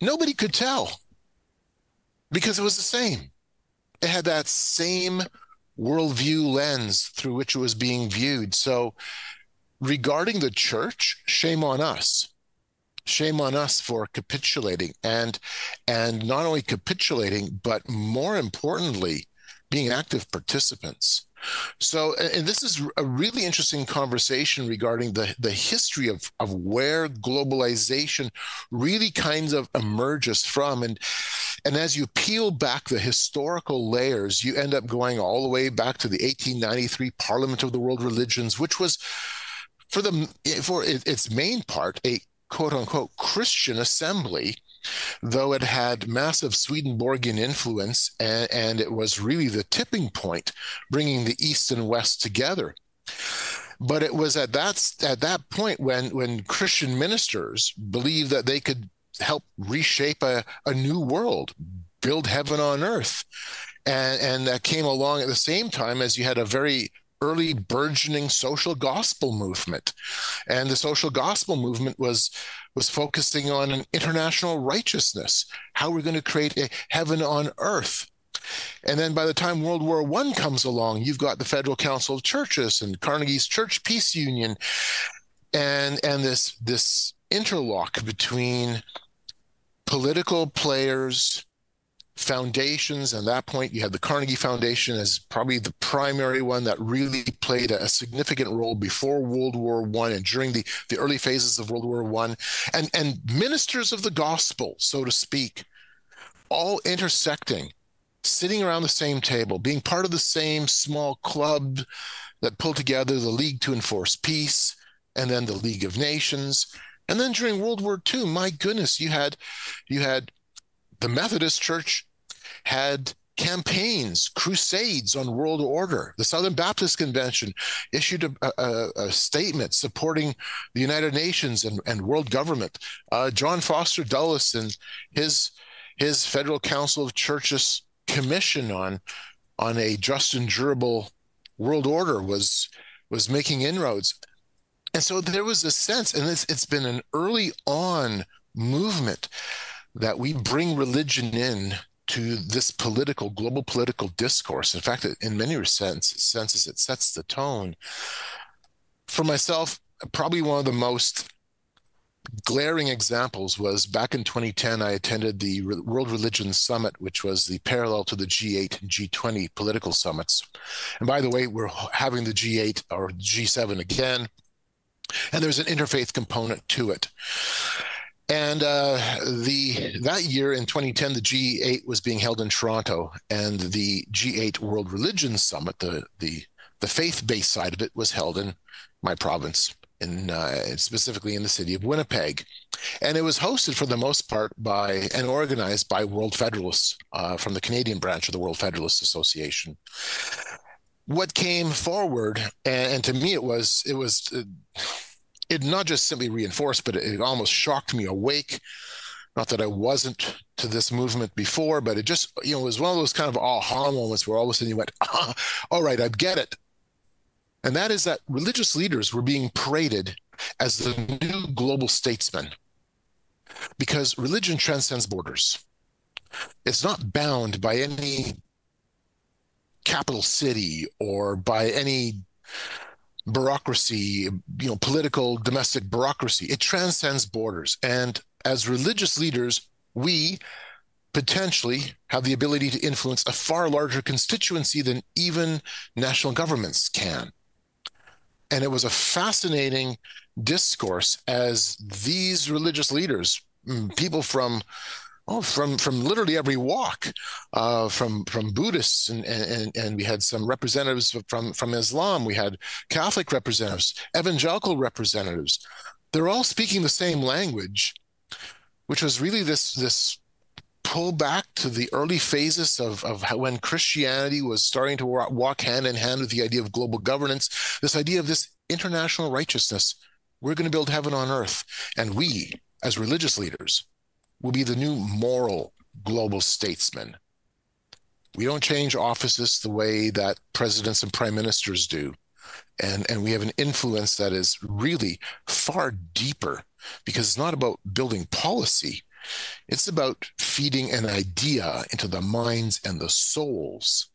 Nobody could tell because it was the same. It had that same worldview lens through which it was being viewed. So, regarding the church, shame on us. Shame on us for capitulating and and not only capitulating, but more importantly, being active participants so, and this is a really interesting conversation regarding the, the history of, of where globalization really kind of emerges from. And, and as you peel back the historical layers, you end up going all the way back to the 1893 Parliament of the World Religions, which was for the for its main part a quote unquote Christian assembly though it had massive Swedenborgian influence and, and it was really the tipping point, bringing the East and West together. But it was at that at that point when when Christian ministers believed that they could help reshape a, a new world, build heaven on earth. And, and that came along at the same time as you had a very early burgeoning social gospel movement. And the social gospel movement was was focusing on an international righteousness, how we're going to create a heaven on earth. And then by the time World War One comes along, you've got the Federal Council of Churches and Carnegie's Church Peace Union, and and this this interlock between political players foundations. And that point, you had the Carnegie Foundation as probably the primary one that really played a, significant role before World War One and during the, the early phases of World War One, and and ministers of the gospel, so to speak, all intersecting, sitting around the same table, being part of the same small club that pulled together the League to Enforce Peace, and then the League of Nations. And then during World War II, my goodness, you had you had the Methodist Church had campaigns, crusades on world order. The Southern Baptist Convention issued a, a, a statement supporting the United Nations and, and world government. Uh, John Foster Dulles and his his Federal Council of Churches commission on on a just and durable world order was was making inroads. And so there was a sense, and it's, it's been an early on movement that we bring religion in to this political, global political discourse. In fact, in many sense, senses, it sets the tone. For myself, probably one of the most glaring examples was back in 2010, I attended the World Religion Summit, which was the parallel to the G8 and G20 political summits. And by the way, we're having the G8 or G7 again, and there's an interfaith component to it. And uh, the that year in 2010, the G8 was being held in Toronto, and the G8 World Religion Summit, the the the faith-based side of it, was held in my province, in uh, specifically in the city of Winnipeg, and it was hosted for the most part by and organized by World Federalists uh, from the Canadian branch of the World Federalist Association. What came forward, and, and to me, it was it was uh, it not just simply reinforced, but it, almost shocked me awake. Not that I wasn't to this movement before, but it just, you know, it was one of those kind of aha moments where all of a sudden you went, ah, all right, I get it. And that is that religious leaders were being paraded as the new global statesmen because religion transcends borders. It's not bound by any capital city or by any bureaucracy, you know, political domestic bureaucracy. It transcends borders. And as religious leaders, we potentially have the ability to influence a far larger constituency than even national governments can. And it was a fascinating discourse as these religious leaders, mm, people from oh, from from literally every walk, uh, from from Buddhists and, and and we had some representatives from from Islam. We had Catholic representatives, evangelical representatives. They're all speaking the same language, which was really this this pull back to the early phases of, of when Christianity was starting to walk hand in hand with the idea of global governance, this idea of this international righteousness. We're going to build heaven on earth. And we, as religious leaders, will be the new moral global statesman. We don't change offices the way that presidents and prime ministers do. And, and we have an influence that is really far deeper because it's not about building policy. It's about feeding an idea into the minds and the souls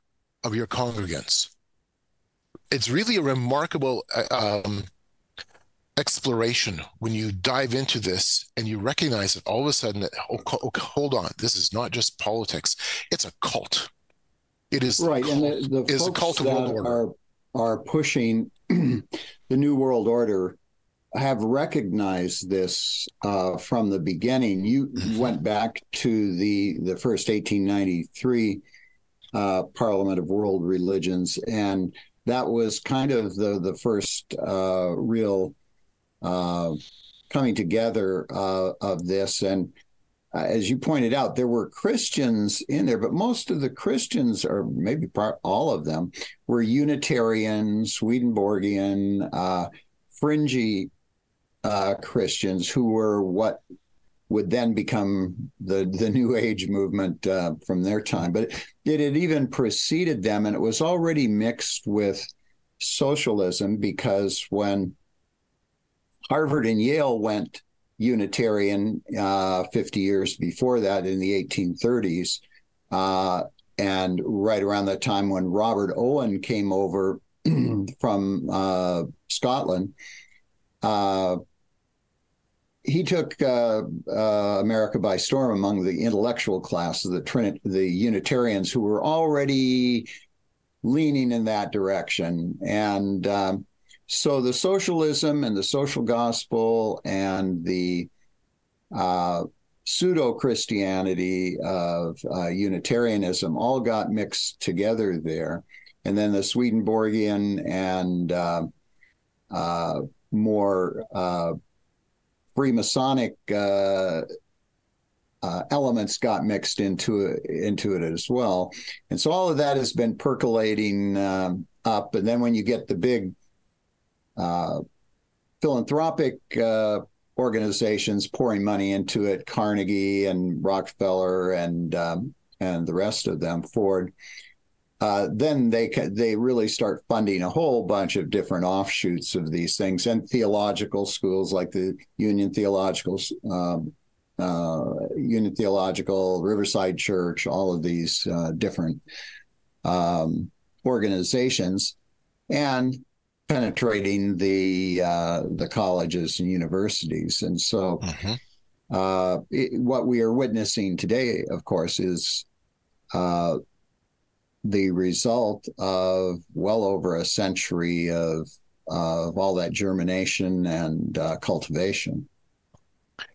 of your congregants. It's really a remarkable uh, um, exploration. When you dive into this and you recognize that all of a sudden that oh, oh, hold on this is not just politics it's a cult. It is right and the, the folks a cult of world order. are, are pushing the new world order have recognized this uh, from the beginning. You mm-hmm. went back to the the first 1893 uh, parliament of world religions and that was kind of the the first uh, real coming together uh, of this. And uh, as you pointed out, there were Christians in there, but most of the Christians, or maybe part, all of them, were Unitarian, Swedenborgian, uh, fringy uh, Christians who were what would then become the the New Age movement uh, from their time. But it had even preceded them, and it was already mixed with socialism because when Harvard and Yale went Unitarian uh, 50 years before that in the 1830s. Uh, and right around that time when Robert Owen came over from uh, Scotland, uh, he took uh, uh, America by storm among the intellectual class, the Trinit- the Unitarians who were already leaning in that direction. And um, so the socialism and the social gospel and the uh, pseudo Christianity of uh, Unitarianism all got mixed together there. And then the Swedenborgian and uh, uh more uh, Freemasonic uh, uh, elements got mixed into it, into it as well, and so all of that has been percolating um, up. And then when you get the big uh, philanthropic uh, organizations pouring money into it, Carnegie and Rockefeller and um, and the rest of them, Ford. Uh, then they they really start funding a whole bunch of different offshoots of these things and theological schools like the Union Theological um, uh, Union Theological Riverside Church, all of these uh, different um, organizations, and penetrating the uh, the colleges and universities. And so, Mhm. uh, it, what we are witnessing today, of course, is uh, the result of well over a century of of all that germination and uh, cultivation.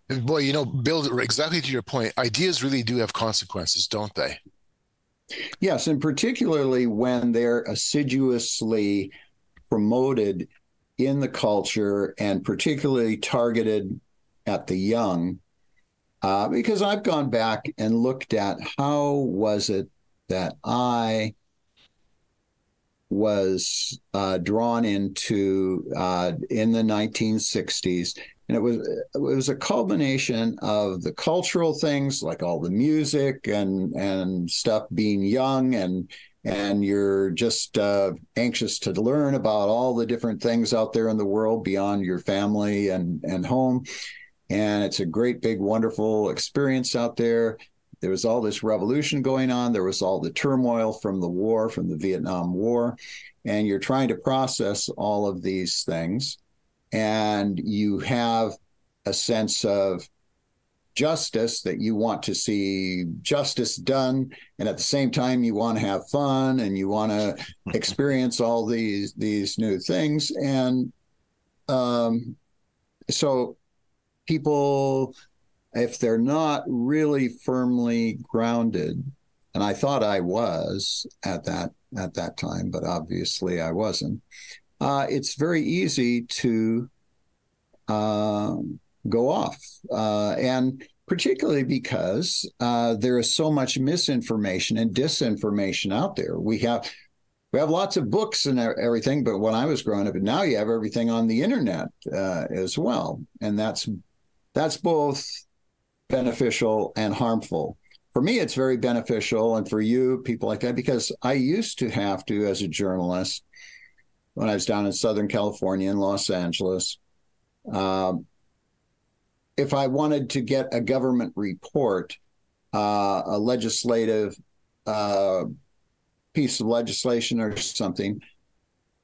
Boy, you know, Bill, exactly to your point, ideas really do have consequences, don't they? Yes, and particularly when they're assiduously promoted in the culture and particularly targeted at the young. Uh, because I've gone back and looked at how was it that I was uh, drawn into uh, in the 1960s, and it was it was a culmination of the cultural things like all the music and and stuff being young and and you're just uh, anxious to learn about all the different things out there in the world beyond your family and and home. And it's a great big wonderful experience out there. There was all this revolution going on. There was all the turmoil from the war from the vietnam war. And you're trying to process all of these things. And you have a sense of justice that you want to see justice done and at the same time you want to have fun and you want to experience all these these new things. And um so people if they're not really firmly grounded and i thought i was at that at that time but obviously i wasn't uh, it's very easy to um, go off. Uh, and particularly because uh, there is so much misinformation and disinformation out there. We have we have lots of books and everything but when i was growing up now you have everything on the internet uh, as well. And that's that's both beneficial and harmful. For me it's very beneficial and for you people like that because i used to have to as a journalist when i was down in southern california in los angeles um, if I wanted to get a government report, uh, a legislative uh, piece of legislation or something,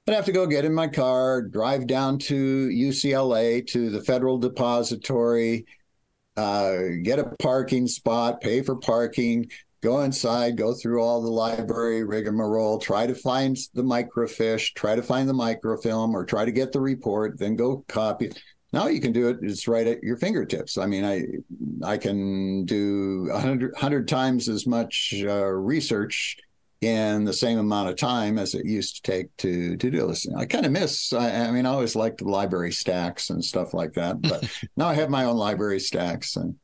I'd have to go get in my car, drive down to UCLA to the Federal Depository, uh, get a parking spot, pay for parking, go inside, go through all the library rigmarole, try to find the microfiche, try to find the microfilm, or try to get the report, then go copy. Now you can do it. It's right at your fingertips. I mean, I I can do a hundred hundred times as much uh, research in the same amount of time as it used to take to to do this. I kind of miss. I, I mean, I always liked the library stacks and stuff like that, but now I have my own library stacks, and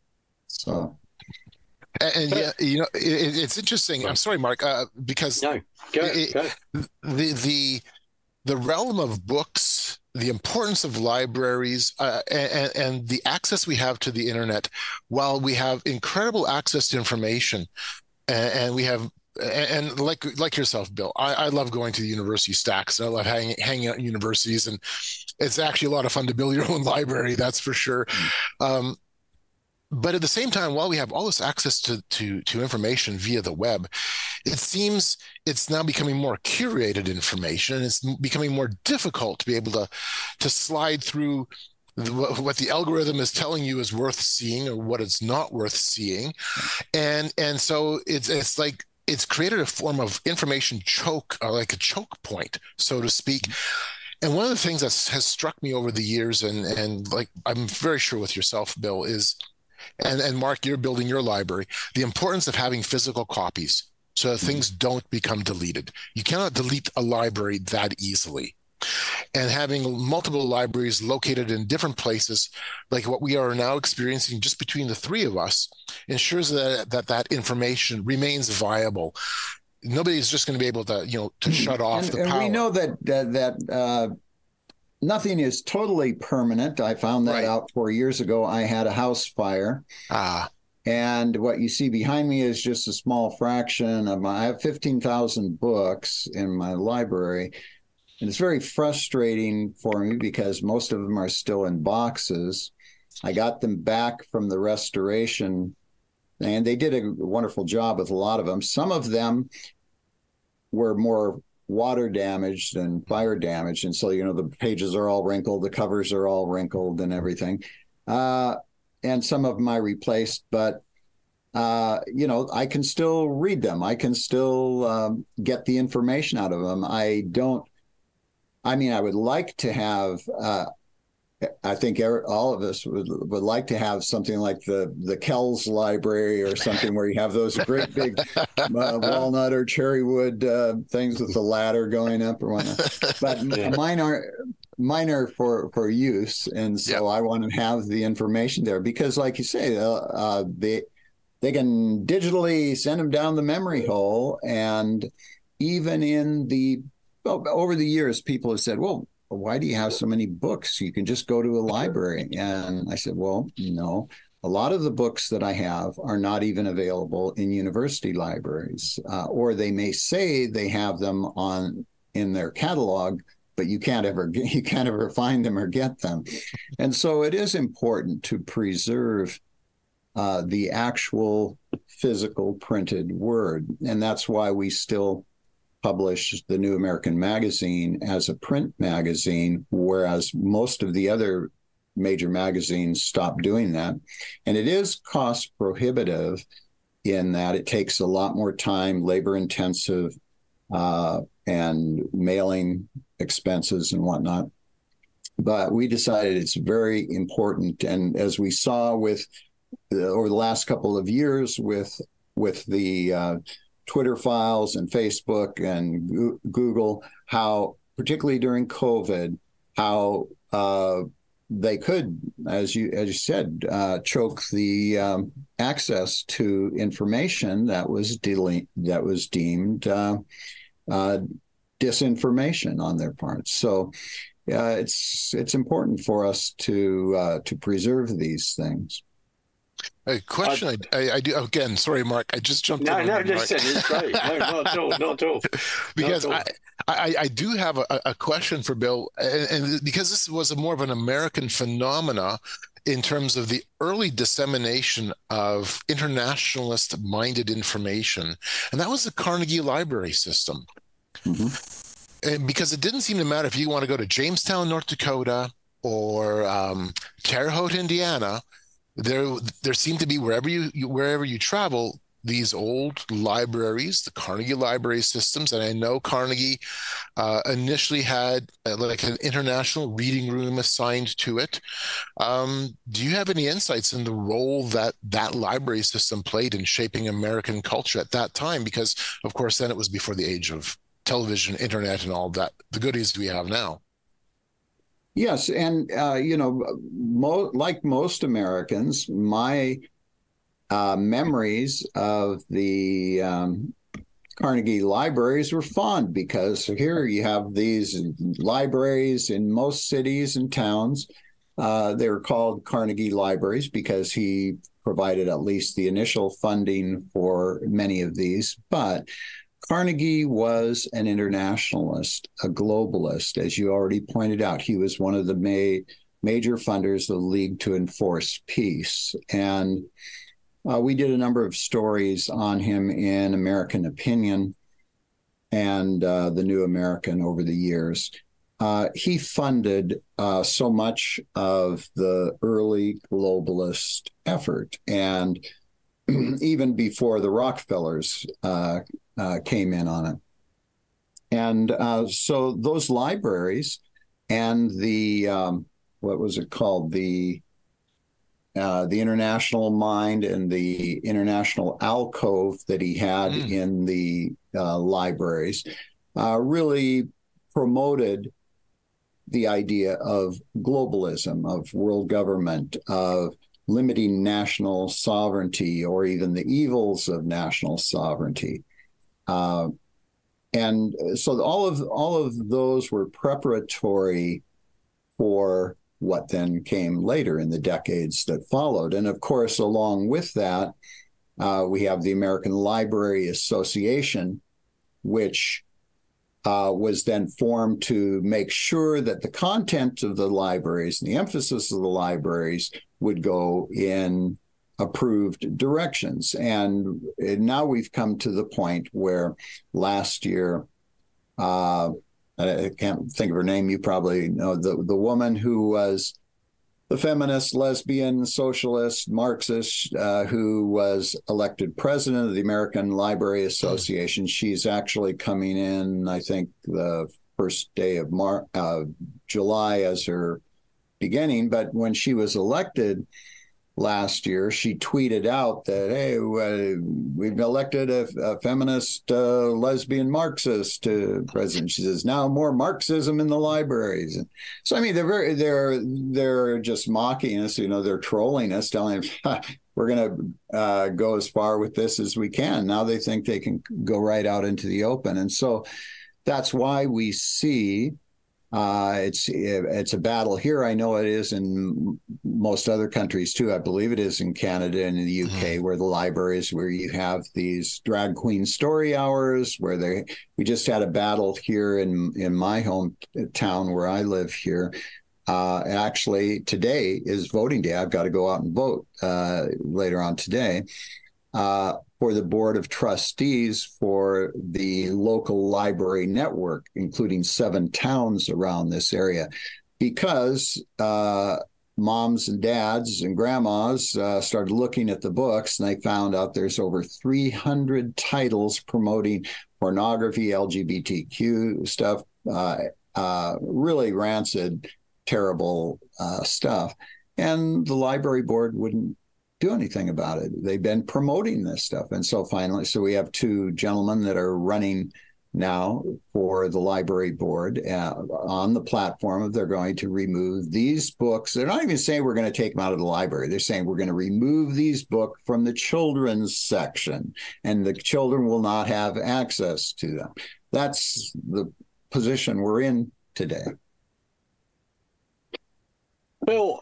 so And, and yeah, you know, it, it's interesting. I'm sorry, Mark, uh, because No, go, It- go. the the the realm of books, the importance of libraries, uh, and, and the access we have to the internet, while we have incredible access to information, and, and we have. And like like yourself, Bill, I, I love going to the university stacks. And I love hanging hanging out in universities, and it's actually a lot of fun to build your own library. That's for sure. Um, but at the same time, while we have all this access to to to information via the web, it seems it's now becoming more curated information, and it's becoming more difficult to be able to to slide through what the algorithm is telling you is worth seeing or what it's not worth seeing, and and so it's it's like it's created a form of information choke or like a choke point, so to speak. And one of the things that has struck me over the years, and and like I'm very sure with yourself, Bill, is and and Mark, you're building your library. The importance of having physical copies so that things don't become deleted. You cannot delete a library that easily. and having multiple libraries located in different places, like what we are now experiencing just between the three of us, ensures that that, that information remains viable. Nobody's just going to be able to, you know, to shut off and, the and power. we know that that, that uh, nothing is totally permanent. I found that Right. out four years ago. I had a house fire. ah, And what you see behind me is just a small fraction of my. I have 15,000 books in my library. And it's very frustrating for me because most of them are still in boxes. I got them back from the restoration, and they did a wonderful job with a lot of them. Some of them were more water damaged and fire damaged. And so, you know, the pages are all wrinkled, the covers are all wrinkled and everything. Uh, and some of them I replaced, but uh, you know, I can still read them. I can still um, get the information out of them. I don't. I mean, I would like to have. Uh, I think er- all of us would would like to have something like the the Kells Library or something where you have those great big uh, walnut or cherry wood uh, things with the ladder going up or whatnot. But m- mine are mine are for for use, and so I want to have the information there because, like you say, uh, uh, they they can digitally send them down the memory hole, and even in the well, over the years, people have said, "Well, why do you have so many books? You can just go to a library." And I said, "Well, no." A lot of the books that I have are not even available in university libraries, uh, or they may say they have them on in their catalog, but you can't ever you can't ever find them or get them. And so it is important to preserve uh, the actual physical printed word, and that's why we still publish the New American Magazine as a print magazine, whereas most of the other major magazines stopped doing that. And it is cost prohibitive in that it takes a lot more time, labor intensive, uh, and mailing expenses and whatnot. But we decided it's very important. And as we saw with uh, over the last couple of years with with the uh, Twitter files and Facebook and Goo- Google, how particularly during COVID, how uh, they could, as you as you said, uh, choke the um, access to information that was dealing that was deemed uh, uh, disinformation on their part. So. Uh, it's it's important for us to uh, to preserve these things. A question I, I, I do again. Sorry, Mark. I just jumped No, in. no, on you, Mark. listen, it's great. No, not at all, not at all. because Not I, I, I do have a, a question for Bill, and, and because this was a more of an American phenomena in terms of the early dissemination of internationalist minded information, and that was the Carnegie Library system. Mhm. And because it didn't seem to matter if you want to go to Jamestown, North Dakota, or um, Terre Haute, Indiana. There, there seemed to be wherever you, you wherever you travel, these old libraries, the Carnegie Library systems, and I know Carnegie uh, initially had uh, like an international reading room assigned to it. Um, do you have any insights in the role that that library system played in shaping American culture at that time? Because, of course, then it was before the age of television, internet, and all that the goodies we have now. Yes, and uh, you know, mo- like most Americans, my uh, memories of the um, Carnegie libraries were fond because here you have these libraries in most cities and towns. Uh, they were called Carnegie libraries because he provided at least the initial funding for many of these, but Carnegie was an internationalist, a globalist, as you already pointed out. He was one of the ma- major funders of the League to Enforce Peace. And uh, we did a number of stories on him in American Opinion and uh, the New American over the years. Uh, he funded uh, so much of the early globalist effort. And even before the Rockefellers uh, uh, came in on it. And uh, so those libraries and the, um, what was it called? The, uh, the International Mind and the International Alcove that he had Mm. in the uh, libraries uh, really promoted the idea of globalism, of world government, of limiting national sovereignty, or even the evils of national sovereignty. Uh, and so all of all of those were preparatory for what then came later in the decades that followed. And of course, along with that, uh, we have the American Library Association, which uh, was then formed to make sure that the content of the libraries and the emphasis of the libraries would go in approved directions. And now we've come to the point where last year, uh, I can't think of her name. You probably know the the woman who was the feminist, lesbian, socialist, Marxist, uh, who was elected president of the American Library Association. She's actually coming in, I think, the first day of Mar- uh, July as her beginning. But when she was elected, last year, she tweeted out that, hey, we've elected a, a feminist uh, lesbian Marxist to president. She says, now more Marxism in the libraries. So, I mean, they're very, they're, they're just mocking us, you know, they're trolling us, telling us, we're going to uh, go as far with this as we can. Now they think they can go right out into the open. And so that's why we see uh, it's it's a battle here. I know it is in most other countries too. I believe it is in Canada and in the UK, mm-hmm. where the libraries where you have these drag queen story hours, where they we just had a battle here in in my hometown where I live here. Uh, actually, today is voting day. I've got to go out and vote uh, later on today. Uh, for the board of trustees for the local library network, including seven towns around this area, because uh, moms and dads and grandmas uh, started looking at the books and they found out there's over 300 titles promoting pornography, LGBTQ stuff, uh, uh, really rancid, terrible uh, stuff. And the library board wouldn't do anything about it. They've been promoting this stuff. And so finally, so we have two gentlemen that are running now for the library board uh, on the platform of they're going to remove these books. They're not even saying we're going to take them out of the library. They're saying we're going to remove these books from the children's section and the children will not have access to them. That's the position we're in today. Bill,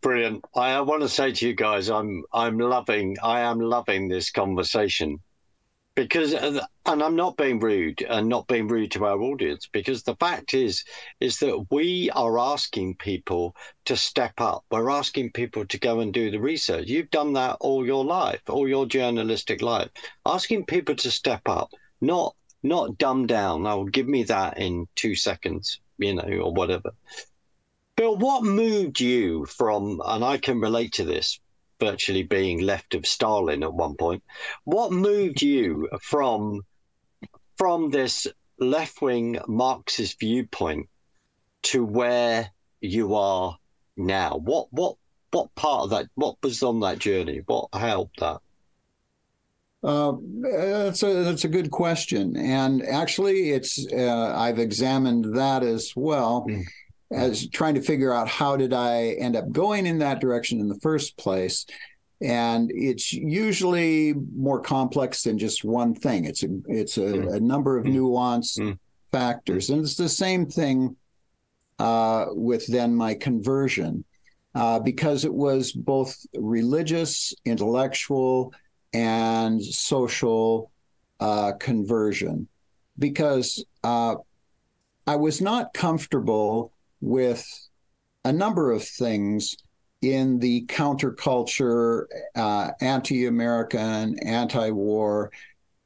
Brilliant. I want to say to you guys, I'm I'm loving I am loving this conversation because and I'm not being rude and not being rude to our audience because the fact is is that we are asking people to step up. We're asking people to go and do the research. You've done that all your life, all your journalistic life. Asking people to step up, not not dumb down. Oh, give me that in two seconds, you know, or whatever. Bill, what moved you from, and I can relate to this, virtually being left of Stalin at one point. What moved you from from this left wing Marxist viewpoint to where you are now? What what what part of that? What was on that journey? What helped that? Uh, that's a that's a good question, and actually, it's uh, I've examined that as well. Mm as trying to figure out how did I end up going in that direction in the first place. And it's usually more complex than just one thing. It's a it's a, mm. a number of mm. nuanced mm. factors, and it's the same thing uh, with then my conversion, uh, because it was both religious, intellectual, and social uh, conversion. Because uh, I was not comfortable with a number of things in the counterculture, uh, anti American, anti war,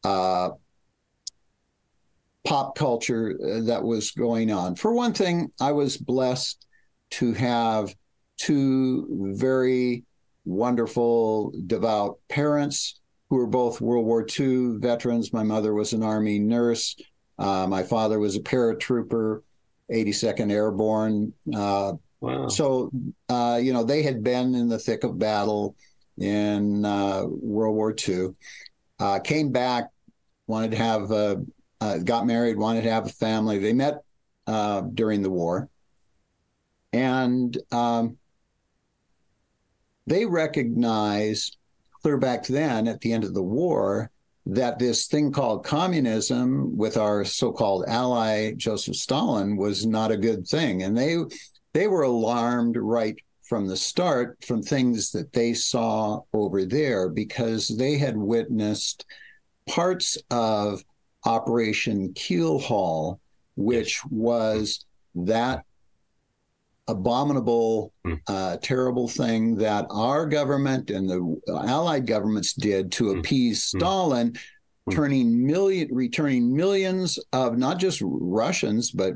uh, pop culture uh, that was going on. For one thing, I was blessed to have two very wonderful, devout parents who were both World War II veterans. My mother was an Army nurse. Uh, my father was a paratrooper. 82nd Airborne. Uh, wow. So, uh, you know, they had been in the thick of battle in uh, World War II, uh, came back, wanted to have, a, uh, got married, wanted to have a family. They met uh, during the war, and um, they recognized clear back then at the end of the war that this thing called communism with our so-called ally Joseph Stalin was not a good thing. And they they were alarmed right from the start from things that they saw over there because they had witnessed parts of Operation Keelhaul which was that abominable, mm. uh, terrible thing that our government and the allied governments did to mm. appease mm. Stalin, turning million, returning millions of not just Russians but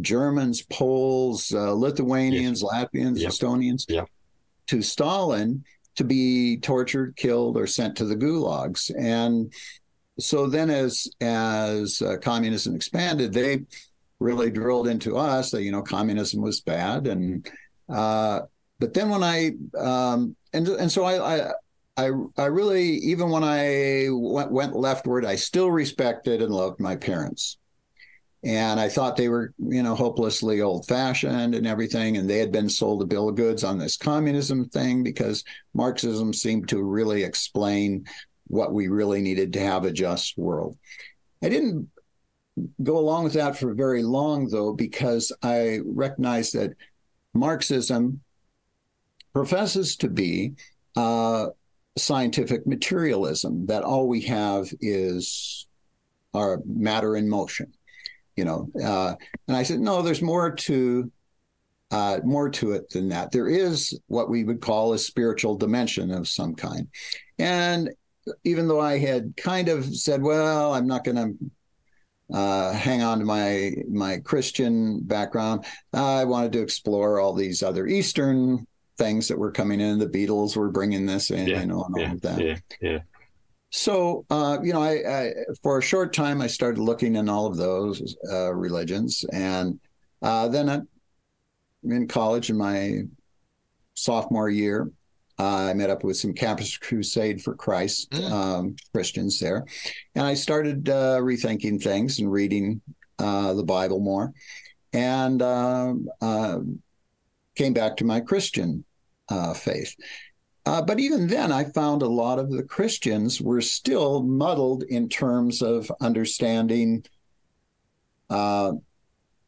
Germans, Poles, uh, Lithuanians, yes. Latvians, yep. Estonians yep. to Stalin to be tortured, killed, or sent to the gulags. And so then, as as uh, communism expanded, they really drilled into us that you know communism was bad. And uh, but then when I um, and and so I, I I I really even when I went went leftward I still respected and loved my parents. And I thought they were you know hopelessly old fashioned and everything. And they had been sold a bill of goods on this communism thing because Marxism seemed to really explain what we really needed to have a just world. I didn't go along with that for very long, though, because I recognize that Marxism professes to be uh, scientific materialism, that all we have is our matter in motion. You know, uh, and I said, no, there's more to uh, more to it than that. There is what we would call a spiritual dimension of some kind, and even though I had kind of said, well, I'm not going to uh, hang on to my my Christian background. I wanted to explore all these other Eastern things that were coming in. The Beatles were bringing this in, yeah, you know, and yeah, all of that. Yeah, yeah. So, uh, you know, I, I, for a short time I started looking in all of those uh, religions, and uh, then I, in college in my sophomore year, uh, I met up with some Campus Crusade for Christ mm. um, Christians there, and I started uh, rethinking things and reading uh, the Bible more, and um, uh, came back to my Christian uh, faith. Uh, but even then, I found a lot of the Christians were still muddled in terms of understanding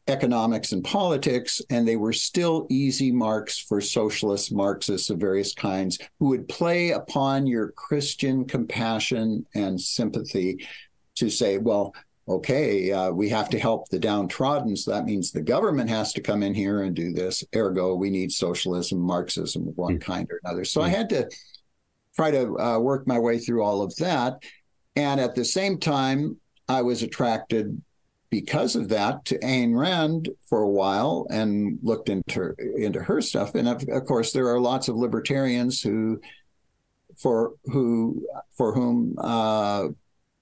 economics and politics, and they were still easy marks for socialist Marxists of various kinds who would play upon your Christian compassion and sympathy to say, well, okay, uh, we have to help the downtrodden. So that means the government has to come in here and do this. Ergo, we need socialism, Marxism of one mm. kind or another. So mm. I had to try to uh, work my way through all of that. And at the same time, I was attracted because of that to Ayn Rand for a while and looked into into her stuff. And of, of course, there are lots of libertarians who, for who for whom uh,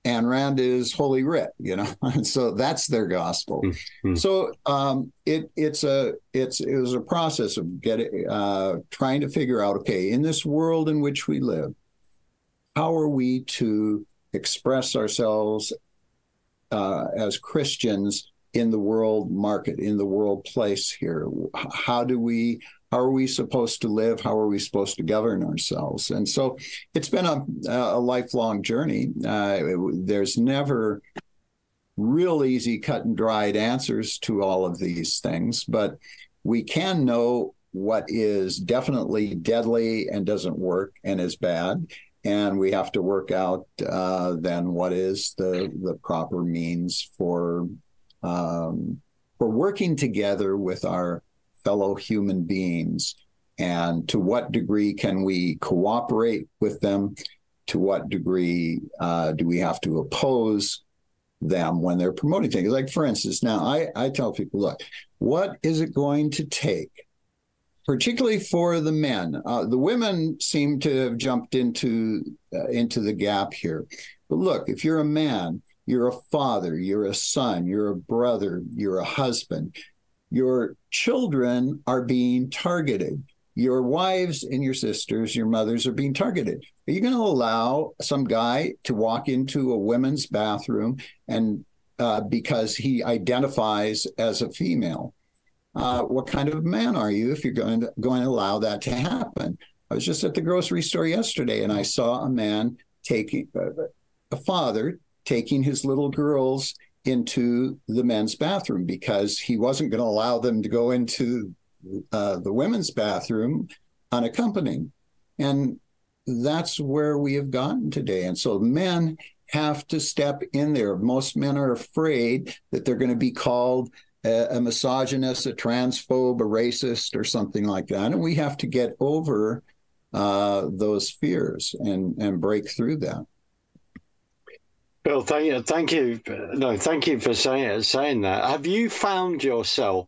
Ayn Rand is holy writ, you know, and so that's their gospel. Mm-hmm. So um, it it's a it's it was a process of getting uh, trying to figure out okay in this world in which we live, how are we to express ourselves uh, as Christians in the world market, in the world place here? How do we? How are we supposed to live? How are we supposed to govern ourselves? And so, it's been a, a lifelong journey. Uh, there's never real easy, cut and dried answers to all of these things, but we can know what is definitely deadly and doesn't work and is bad and we have to work out uh, then what is the the proper means for um, for working together with our fellow human beings. And to what degree can we cooperate with them? To what degree uh, do we have to oppose them when they're promoting things? Like for instance now I, I tell people look what is it going to take particularly for the men. Uh, the women seem to have jumped into uh, into the gap here. But look, if you're a man, you're a father, you're a son, you're a brother, you're a husband. Your children are being targeted. Your wives and your sisters, your mothers are being targeted. Are you going to allow some guy to walk into a women's bathroom and uh, because he identifies as a female. Uh, what kind of man are you if you're going to, going to allow that to happen? I was just at the grocery store yesterday and I saw a man taking uh, a father taking his little girls into the men's bathroom because he wasn't going to allow them to go into uh, the women's bathroom unaccompanied. And that's where we have gotten today. And so men have to step in there. Most men are afraid that they're going to be called a, a misogynist, a transphobe, a racist, or something like that. And we have to get over uh, those fears and, and break through that. Bill, thank you, thank you, no, thank you for saying saying that. Have you found yourself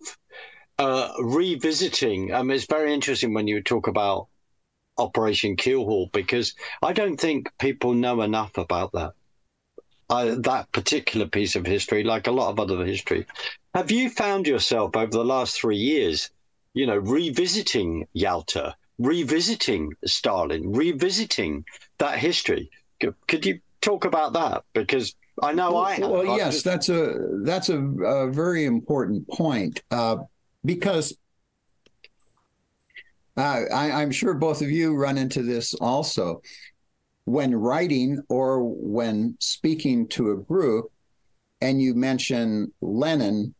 uh, revisiting? Mean, it's very interesting when you talk about Operation Keelhaul because I don't think people know enough about that. Uh, that particular piece of history, like a lot of other history. Have you found yourself over the last three years, you know, revisiting Yalta, revisiting Stalin, revisiting that history? Could you talk about that? Because I know well, I have. Well, yes, that's a that's a, a very important point uh, because uh, I, I'm sure both of you run into this also. When writing or when speaking to a group, and you mention Lenin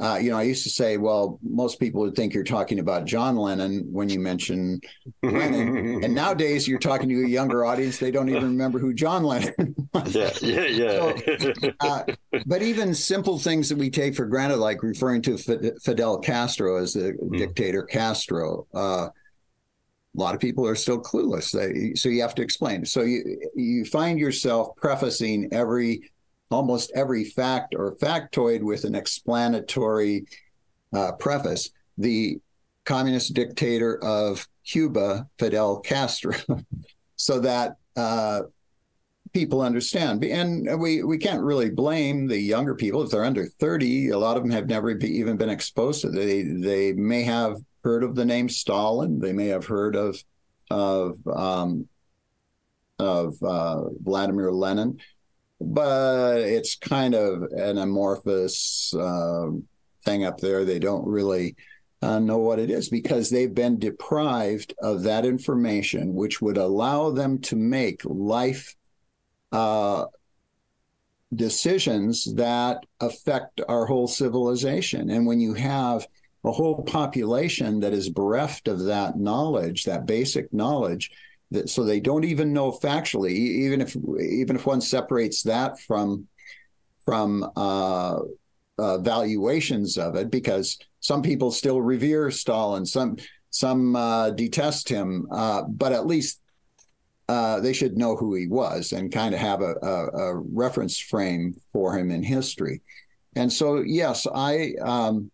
uh, you know, I used to say, well, most people would think you're talking about John Lennon when you mention Lennon. and nowadays you're talking to a younger audience. They don't even remember who John Lennon was. Yeah, yeah, yeah. So, uh, but even simple things that we take for granted, like referring to Fidel Castro as the mm. dictator Castro, uh, a lot of people are still clueless. They, so you have to explain. So you you find yourself prefacing every almost every fact or factoid with an explanatory uh, preface. The communist dictator of Cuba, Fidel Castro, so that uh, people understand. And we, we can't really blame the younger people if they're under 30. A lot of them have never be, even been exposed to it. They, they may have heard of the name Stalin. They may have heard of of um, of uh, Vladimir Lenin but it's kind of an amorphous uh, thing up there. They don't really uh, know what it is because they've been deprived of that information, which would allow them to make life uh, decisions that affect our whole civilization. And when you have a whole population that is bereft of that knowledge, that basic knowledge, so they don't even know factually even if even if one separates that from from uh, uh, valuations of it because some people still revere Stalin some some uh, detest him uh, but at least uh, they should know who he was and kind of have a, a, a, reference frame for him in history. And so yes I um,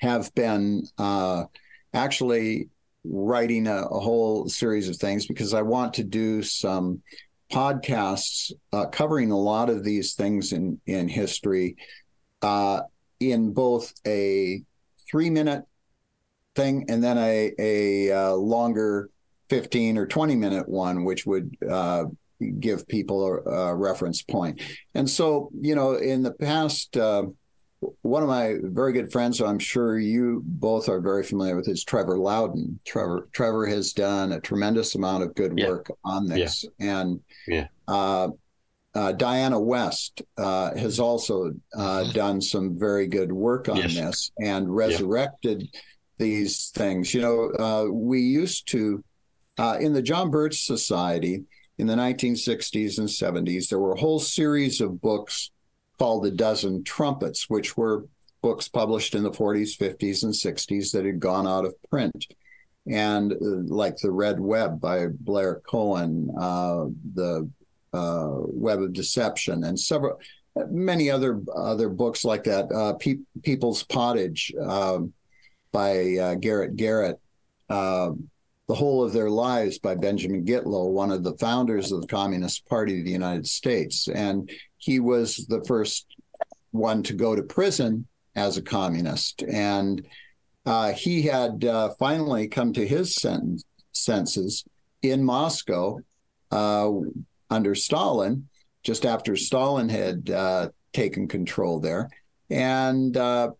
have been uh, actually writing a, a, whole series of things because I want to do some podcasts uh, covering a lot of these things in in history uh, in both a three minute thing and then a a uh, longer 15 or 20 minute one which would uh, give people a, a, reference point. And so you know in the past uh, one of my very good friends, who I'm sure you both are very familiar with, is Trevor Loudon. Trevor Trevor has done a tremendous amount of good yeah. work on this, yeah. and yeah. Uh, uh, Diana West uh, has also uh, mm-hmm. done some very good work on yes. this and resurrected these things. You know, uh, we used to uh, in the John Birch Society in the 1960s and 70s, there were a whole series of books called The Dozen Trumpets, which were books published in the 40s, 50s, and 60s that had gone out of print. And uh, like The Red Web by Blair Coan, uh, The uh, Web of Deception, and several, many other other books like that. Uh, Pe- People's Pottage um, by uh, Garet Garrett. Um, the Whole of Their Lives by Benjamin Gitlow, one of the founders of the Communist Party of the United States. And he was the first one to go to prison as a communist. And uh, he had uh, finally come to his senses in Moscow uh, under Stalin, just after Stalin had uh, taken control there, and uh,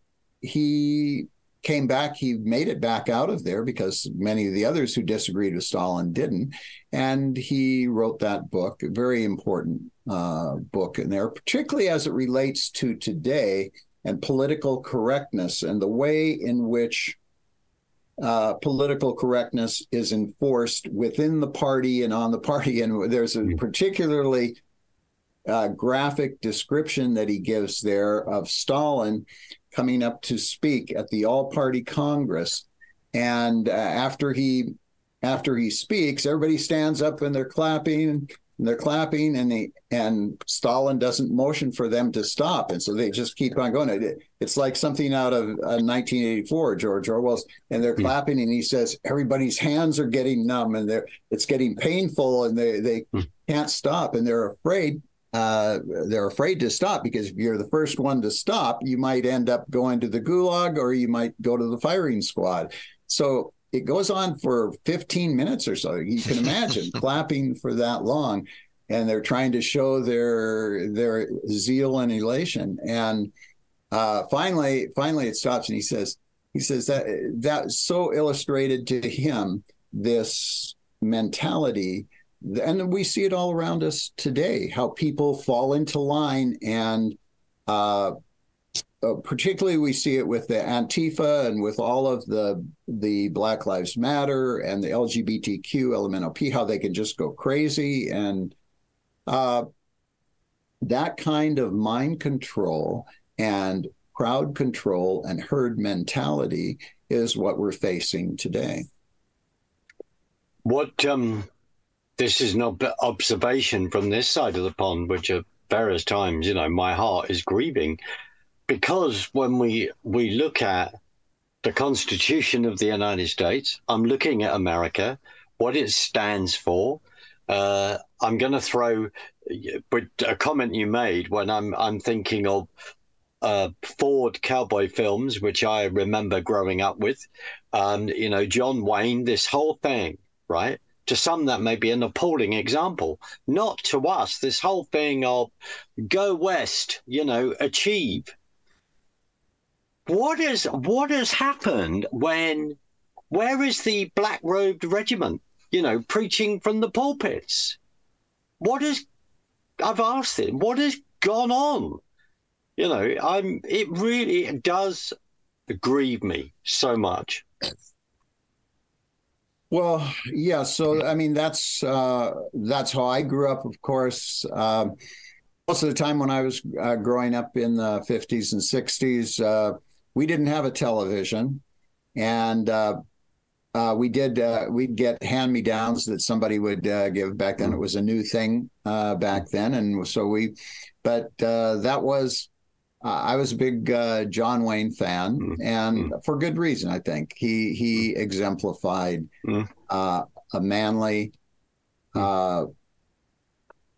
he came back. He made it back out of there because many of the others who disagreed with Stalin didn't, and he wrote that book, a very important uh, book in there, particularly as it relates to today and political correctness and the way in which uh, political correctness is enforced within the party and on the party. And there's a hmm. particularly uh, graphic description that he gives there of Stalin coming up to speak at the All Party Congress, and uh, after he after he speaks, everybody stands up and they're clapping and they're clapping and they and Stalin doesn't motion for them to stop and so they just keep on going it, it's like something out of uh, 1984 George Orwell's and they're hmm. clapping and he says everybody's hands are getting numb and they're it's getting painful and they they mm. can't stop and they're afraid uh, they're afraid to stop because if you're the first one to stop you might end up going to the gulag or you might go to the firing squad so it goes on for 15 minutes or so. You can imagine clapping for that long, and they're trying to show their their zeal and elation. And uh, finally, finally, it stops, and he says, he says that that so illustrated to him this mentality and we see it all around us today how people fall into line and uh, particularly we see it with the Antifa and with all of the the Black Lives Matter and the LGBTQ LMNOP, how they can just go crazy and uh, that kind of mind control and crowd control and herd mentality is what we're facing today. What um, this is an observation from this side of the pond, which at various times, you know, my heart is grieving because when we we look at the Constitution of the United States, I'm looking at America, what it stands for. Uh, I'm going to throw but a comment you made when I'm I'm thinking of uh, Ford cowboy films, which I remember growing up with. Um, you know, John Wayne, this whole thing, right? To some, that may be an appalling example. Not to us, this whole thing of go west, you know, achieve what is what has happened when where is the black robed regiment you know preaching from the pulpits? What is i've asked him what has gone on? You know i'm it really it does grieve me so much. Well yeah so i mean that's uh that's how i grew up of course. Um most of the time when I was uh, growing up in the 50s and 60s, uh, we didn't have a television, and uh, uh, we did uh, we'd get hand me downs that somebody would uh, give back then. It was a new thing uh, back then, and so we. But uh, that was I was a big John Wayne fan, mm-hmm. and mm-hmm. for good reason. I think he he exemplified mm-hmm. a manly.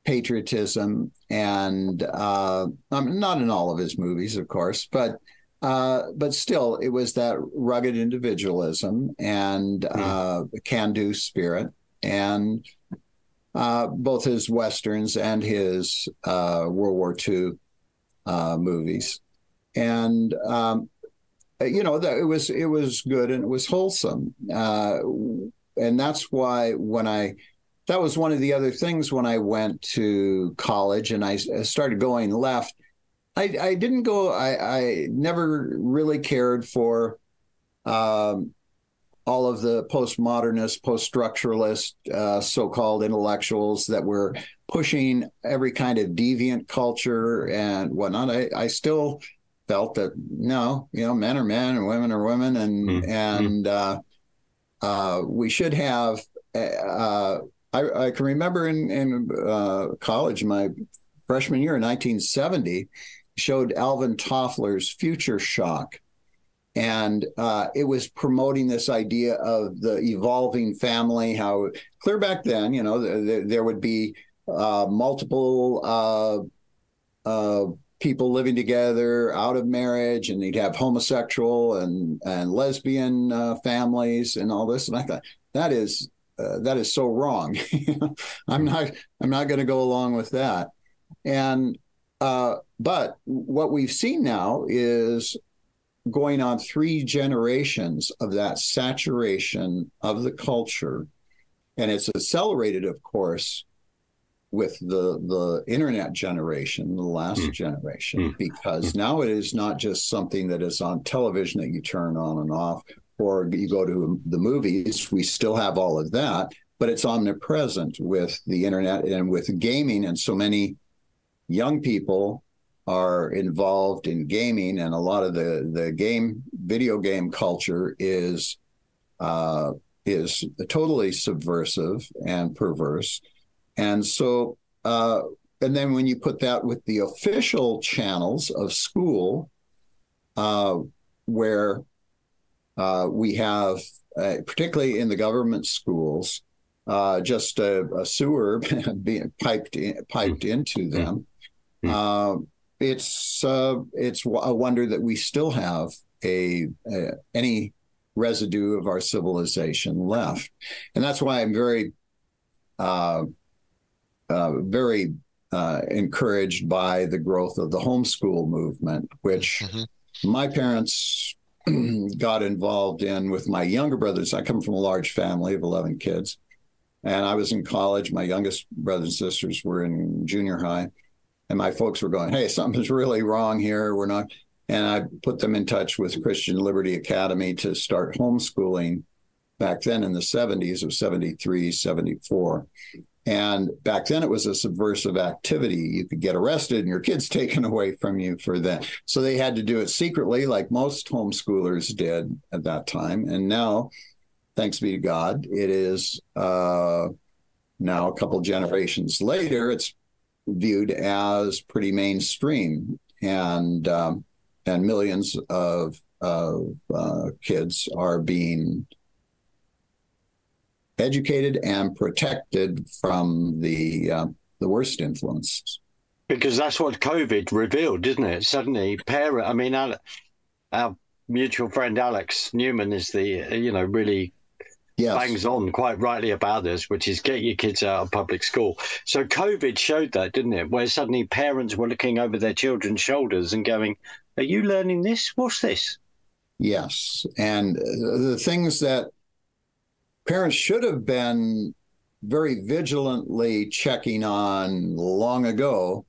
patriotism and uh, um, not in all of his movies, of course, but uh, but still, it was that rugged individualism and mm. uh, can-do spirit, and uh, both his westerns and his uh, World War II uh, movies, and um, you know that it was it was good and it was wholesome, and that's why when I that was one of the other things when I went to college and I started going left I, I didn't go. I, I never really cared for um, all of the postmodernist, post-structuralist, uh, so-called intellectuals that were pushing every kind of deviant culture and whatnot. I, I still felt that no, you know, men are men and women are women, and mm-hmm. and uh, uh, we should have. Uh, I, I, can remember in in uh, college, my freshman year in 1970 showed Alvin Toffler's Future Shock. And uh, it was promoting this idea of the evolving family, how clear back then, you know, there, there would be uh, multiple uh, uh, people living together out of marriage, and you'd have homosexual and, and lesbian uh, families and all this. And I thought, that is uh, that is so wrong. I'm not I'm not going to go along with that. And uh, but what we've seen now is going on three generations of that saturation of the culture. And it's accelerated, of course, with the the internet generation, the last mm. generation, mm. because mm. now it is not just something that is on television that you turn on and off, or you go to the movies. We still have all of that, but it's omnipresent with the internet and with gaming, and so many young people are involved in gaming, and a lot of the the game video game culture is uh, is totally subversive and perverse, and so uh, and then when you put that with the official channels of school, uh, where uh, we have, uh, particularly in the government schools, uh, just a, a, sewer being piped in, piped into them. Mm it's uh, it's a wonder that we still have a, a, any residue of our civilization left, and that's why I'm very uh, uh, very uh, encouraged by the growth of the homeschool movement, which mm-hmm. my parents got involved in with my younger brothers. I come from a large family of 11 kids. And I was in college. My youngest brothers and sisters were in junior high and my folks were going, "Hey, something's really wrong here. We're not." And I put them in touch with Christian Liberty Academy to start homeschooling back then in the 70s of 73, 74. And back then it was a subversive activity. You could get arrested and your kids taken away from you for that. So they had to do it secretly, like most homeschoolers did at that time. And now, thanks be to God, it is uh, now a couple generations later, it's viewed as pretty mainstream, and um, and millions of of uh, kids are being educated and protected from the uh, the worst influences. Because that's what COVID revealed, didn't it? Suddenly, parent. I mean, our, our mutual friend Alex Newman is the you know really yes. bangs on quite rightly about this, which is get your kids out of public school. So COVID showed that, didn't it? Where suddenly parents were looking over their children's shoulders and going, "Are you learning this? What's this?" Yes, and the things that parents should have been very vigilantly checking on long ago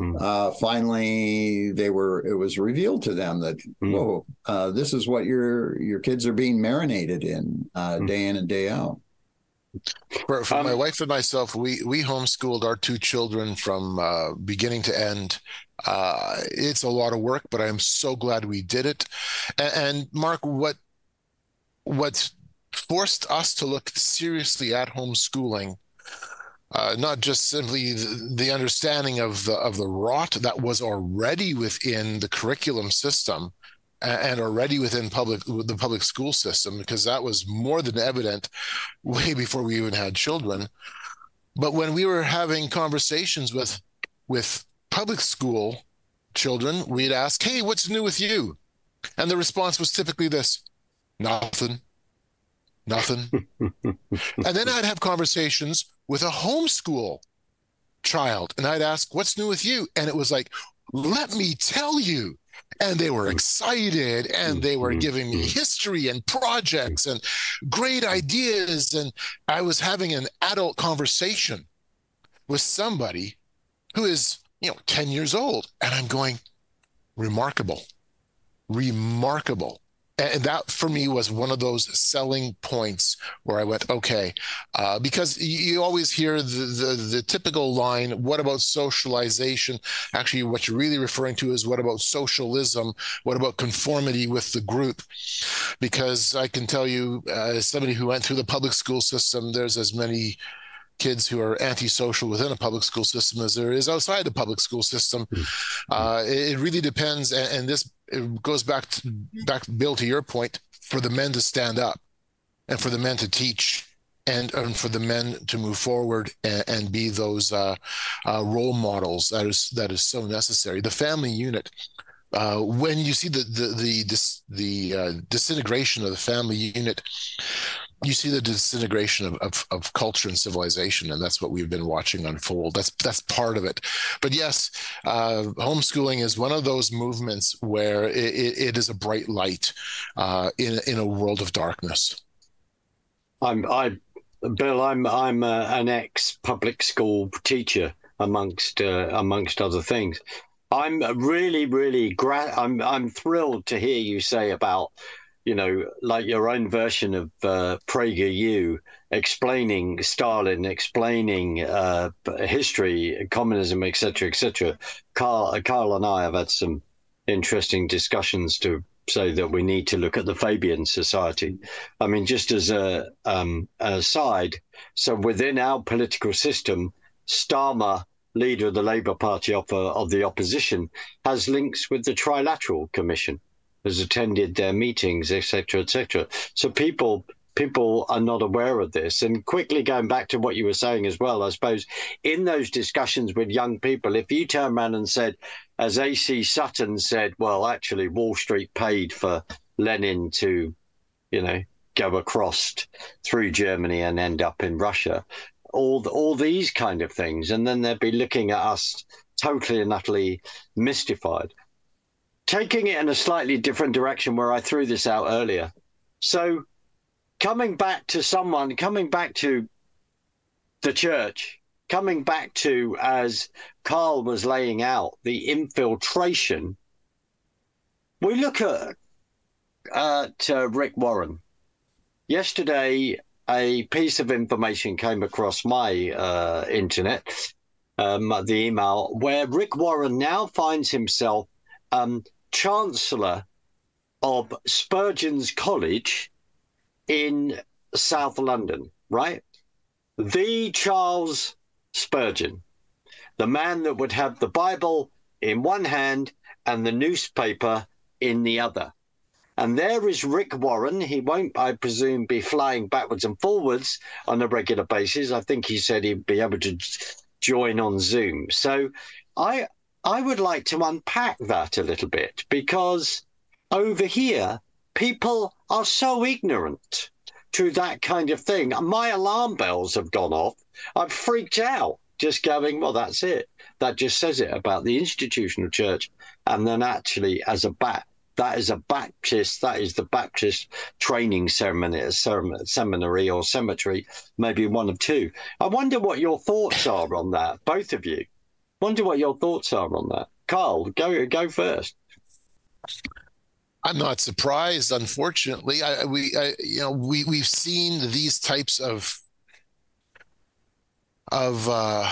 Mm. Uh, finally, they were. It was revealed to them that mm. whoa, uh, this is what your your kids are being marinated in uh, mm. day in and day out. For, for um, my wife and myself, we we homeschooled our two children from uh, beginning to end. Uh, it's a lot of work, but I'm so glad we did it. And, and Mark, what what's forced us to look seriously at homeschooling uh, not just simply the, the, understanding of the of the rot that was already within the curriculum system and already within public the public school system because that was more than evident way before we even had children. But when we were having conversations with with public school children we'd ask hey what's new with you? And the response was typically this nothing. Nothing. And then i'd have conversations with a homeschool child. And I'd ask, What's new with you? And it was like, Let me tell you. And they were excited and they were mm-hmm. giving me mm-hmm. history and projects and great mm-hmm. ideas. And I was having an adult conversation with somebody who is, you know, 10 years old. And I'm going, remarkable, remarkable and that for me was one of those selling points where I went, okay, uh, because you always hear the, the, the typical line, "What about socialization?" Actually, what you're really referring to is what about socialism? What about conformity with the group? Because I can tell you, uh, as somebody who went through the public school system, there's as many kids who are antisocial within a public school system as there is outside the public school system. Mm-hmm. Uh, it, it, really depends, and, and this it goes back to, back Bill to your point for the men to stand up and for the men to teach and, and for the men to move forward and, and be those uh, uh, role models that is that is so necessary. The family unit. Uh, when you see the the the this, the uh, disintegration of the family unit, you see the disintegration of, of, of, culture and civilization, and that's what we've been watching unfold. That's that's part of it. But yes, uh, homeschooling is one of those movements where it, it is a bright light uh, in in a world of darkness. I'm I, Bill. I'm I'm uh, an ex public school teacher amongst amongst other things. I'm really really gra- I'm I'm thrilled to hear you say about you know, like your own version of uh, PragerU, explaining Stalin, explaining uh, history, communism, etc., etc. Carl, Carl and I have had some interesting discussions to say that we need to look at the Fabian Society. I mean, just as a um, aside, so within our political system, Starmer leader of the Labour Party of, uh, of the opposition, has links with the Trilateral Commission has attended their meetings, etc., etc. So people people are not aware of this. And quickly going back to what you were saying as well, I suppose in those discussions with young people, if you turn around and said, as AC Sutton said, well, actually, Wall Street paid for Lenin to, you know, go across through Germany and end up in Russia. All all these kind of things, and then they'd be looking at us totally and utterly mystified taking it in a slightly different direction where I threw this out earlier. So, coming back to someone, coming back to the church, coming back to, as Carl was laying out, the infiltration, we look at, at uh, Rick Warren. Yesterday, a piece of information came across my uh, internet, um, the email, where Rick Warren now finds himself um, chancellor of Spurgeon's College in South London, right? The Charles Spurgeon, the man that would have the Bible in one hand and the newspaper in the other. And there is Rick Warren. He won't, I presume, be flying backwards and forwards on a regular basis. I think he said he'd be able to join on Zoom. So I I would like to unpack that a little bit because over here, people are so ignorant to that kind of thing. My alarm bells have gone off. I've freaked out just going, well, that's it. That just says it about the institutional church. And then actually, as a bat, that is a Baptist, that is the Baptist training seminary, seminary or cemetery, maybe one of two. I wonder what your thoughts are on that, both of you. Wonder what your thoughts are on that. Carl, go go first. I'm not surprised. Unfortunately, I, we, I, you know, we we've seen these types of of uh,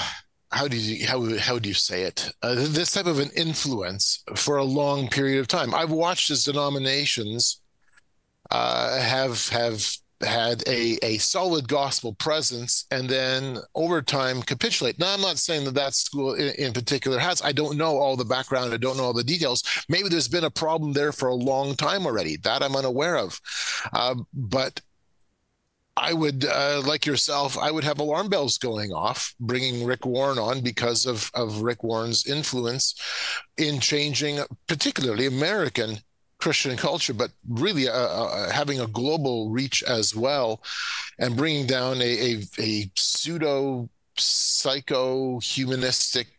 how do you how how do you say it? Uh, this type of an influence for a long period of time. I've watched as denominations uh, have have had a, a solid gospel presence and then over time capitulate. Now, I'm not saying that that school in, in, particular has. I don't know all the background. I don't know all the details. Maybe there's been a problem there for a long time already. That I'm unaware of. Uh, but I would, uh, like yourself, I would have alarm bells going off, bringing Rick Warren on because of, of Rick Warren's influence in changing, particularly American Christian culture, but really uh, uh, having a global reach as well, and bringing down a, a, a pseudo psycho humanistic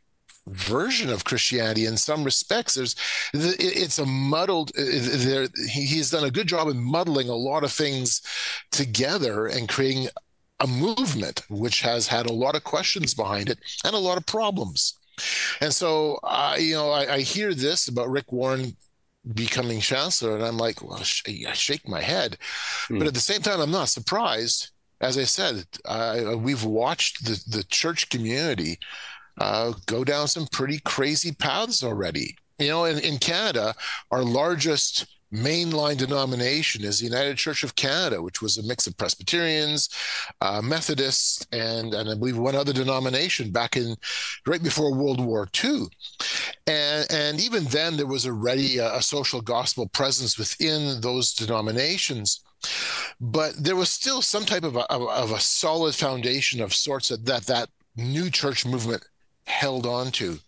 version of Christianity in some respects. There's it's a muddled. There he's done a good job in muddling a lot of things together and creating a movement which has had a lot of questions behind it and a lot of problems. And so, uh, you know, I, I hear this about Rick Warren becoming chancellor. And I'm like, well, sh- I shake my head. Mm. But at the same time, I'm not surprised. As I said, uh, we've watched the, the church community uh, go down some pretty crazy paths already. You know, in, in Canada, our largest mainline denomination is the United Church of Canada, which was a mix of Presbyterians, uh, Methodists, and and I believe one other denomination back in right before World War II. And and even then, there was already a, a social gospel presence within those denominations. But there was still some type of a, of a solid foundation of sorts that, that that new church movement held on to.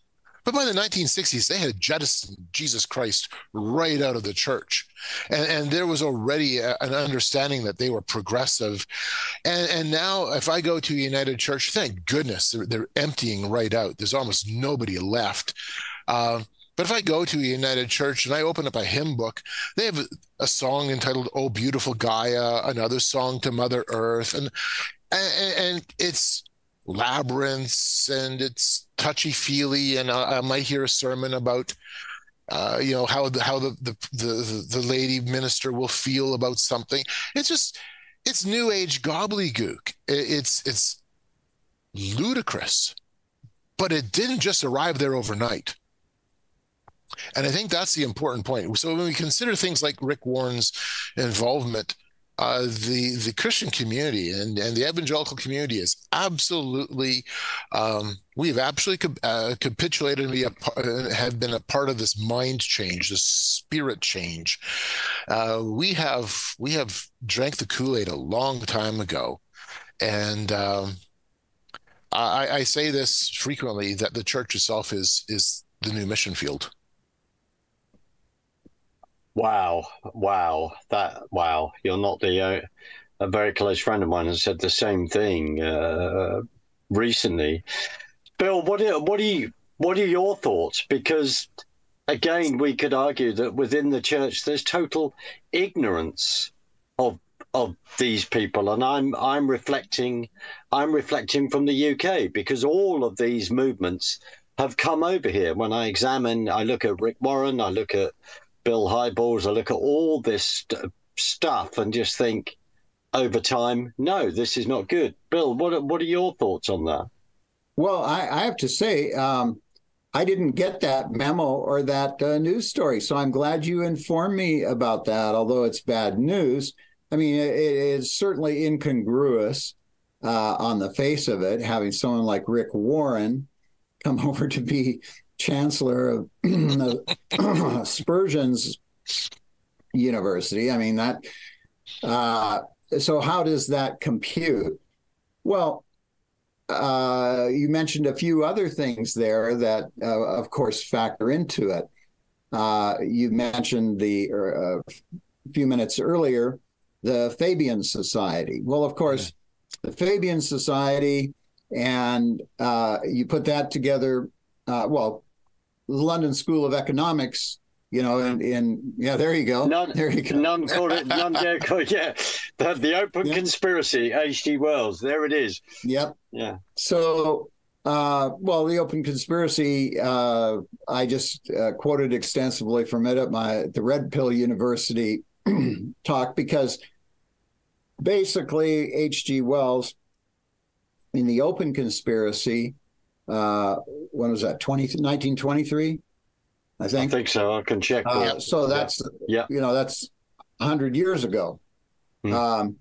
But by the 1960s, they had jettisoned Jesus Christ right out of the church. And, and there was already a, an understanding that they were progressive. And, and now, if I go to United Church, thank goodness they're, they're emptying right out. There's almost nobody left. Uh, but if I go to United Church and I open up a hymn book, they have a song entitled "Oh Beautiful Gaia," another song to Mother Earth, and and, and it's labyrinths and it's touchy feely. And I, I, might hear a sermon about. Uh, you know how the how the, the the the lady minister will feel about something. It's just it's new age gobbledygook. It's it's ludicrous, but it didn't just arrive there overnight. And I think that's the important point. So when we consider things like Rick Warren's involvement, uh, the the Christian community and, and the evangelical community is absolutely um, we have absolutely uh, capitulated and be a, have been a part of this mind change, this spirit change. Uh, we have we have drank the Kool Aid a long time ago, and um, I, I say this frequently that the church itself is is the new mission field. Wow, wow, that wow! You're not the uh, a very close friend of mine has said the same thing uh, recently. Bill, what are, what are you what are your thoughts? Because again, we could argue that within the church there's total ignorance of of these people, and I'm I'm reflecting I'm reflecting from the UK because all of these movements have come over here. When I examine, I look at Rick Warren, I look at Bill Hybels, I look at all this st- stuff and just think over time, no, this is not good. Bill, what are, what are your thoughts on that? Well, I, I have to say, um, I didn't get that memo or that uh, news story. So I'm glad you informed me about that, although it's bad news. I mean, it, it is certainly incongruous uh, on the face of it, having someone like Rick Warren come over to be chancellor of Spurgeon's University. I mean that. Uh, so how does that compute? Well, uh, you mentioned a few other things there that, uh, of course, factor into it. Uh, you mentioned the uh, a few minutes earlier the Fabian Society. Well, of course, the Fabian Society, and uh, you put that together. well, the London School of Economics you know, in, in yeah, there you go. None, there you go. None called it. None yeah, yeah. The, the open yeah. conspiracy, H.G. Wells. There it is. Yep. Yeah. So, uh, well, the open conspiracy. Uh, I just uh, quoted extensively from it at my the Red Pill University talk because basically H.G. Wells in the open conspiracy uh, when was that? 20, 1923 i think i think. so. I can check uh, so that's yeah. you know that's 100 years ago. Hmm. um,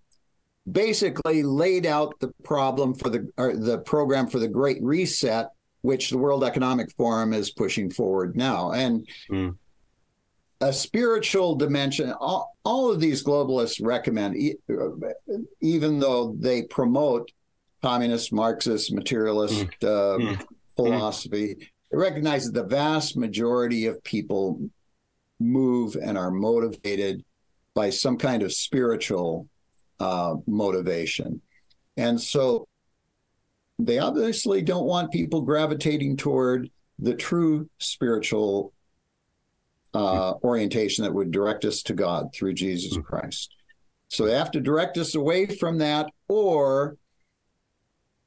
basically laid out the problem for the the program for the great reset which the world economic forum is pushing forward now. And hmm. a spiritual dimension all, all of these globalists recommend even though they promote communist, Marxist, materialist mm. Uh, mm. philosophy. Mm. It recognizes the vast majority of people move and are motivated by some kind of spiritual uh, motivation. And so they obviously don't want people gravitating toward the true spiritual uh, orientation that would direct us to God through Jesus mm. Christ. So they have to direct us away from that or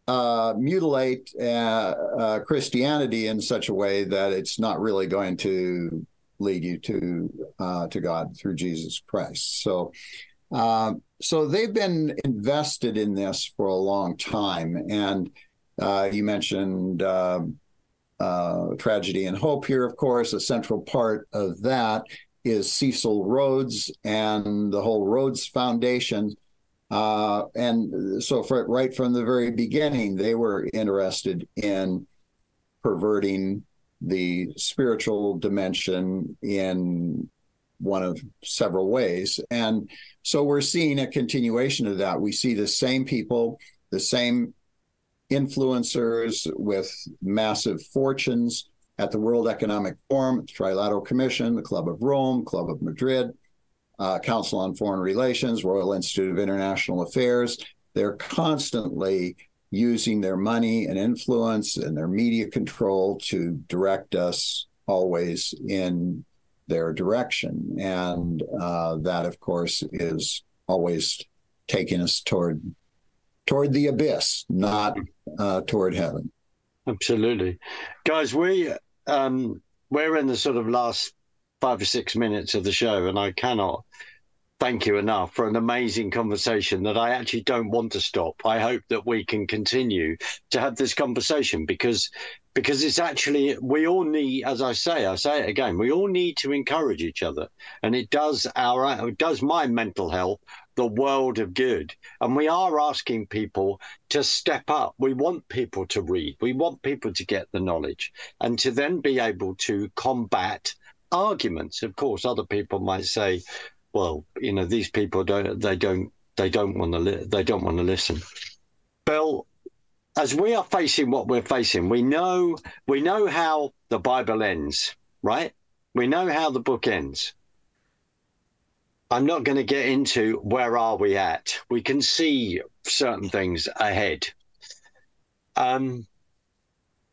uh, mutilate uh, uh, Christianity in such a way that it's not really going to lead you to uh, to God through Jesus Christ. So, um, so they've been invested in this for a long time, and uh, you mentioned. Um, uh, tragedy and hope here, of course, a central part of that is Cecil Rhodes and the whole Rhodes Foundation uh, and so, for, right from the very beginning, they were interested in perverting the spiritual dimension in one of several ways. And so, we're seeing a continuation of that. We see the same people, the same influencers with massive fortunes at the World Economic Forum, Trilateral Commission, the Club of Rome, Club of Madrid, uh, Council on Foreign Relations, Royal Institute of International Affairs. They're constantly using their money and influence and their media control to direct us always in their direction. And uh, that, of course, is always taking us toward toward the abyss, not uh, toward heaven. Absolutely, guys. We um, we're in the sort of last five or six minutes of the show, and I cannot thank you enough for an amazing conversation that I actually don't want to stop. I hope that we can continue to have this conversation because because it's actually we all need as I say I say it again we all need to encourage each other. And it does our it does my mental health the world of good. And we are asking people to step up. We want people to read. We want people to get the knowledge and to then be able to combat arguments of course other people might say well, you know, these people don't they don't they don't want to li- they don't want to listen. Bill, as we are facing what we're facing, we know we know how the Bible ends, right? We know how the book ends. I'm not going to get into where are we at. We can see certain things ahead. Um,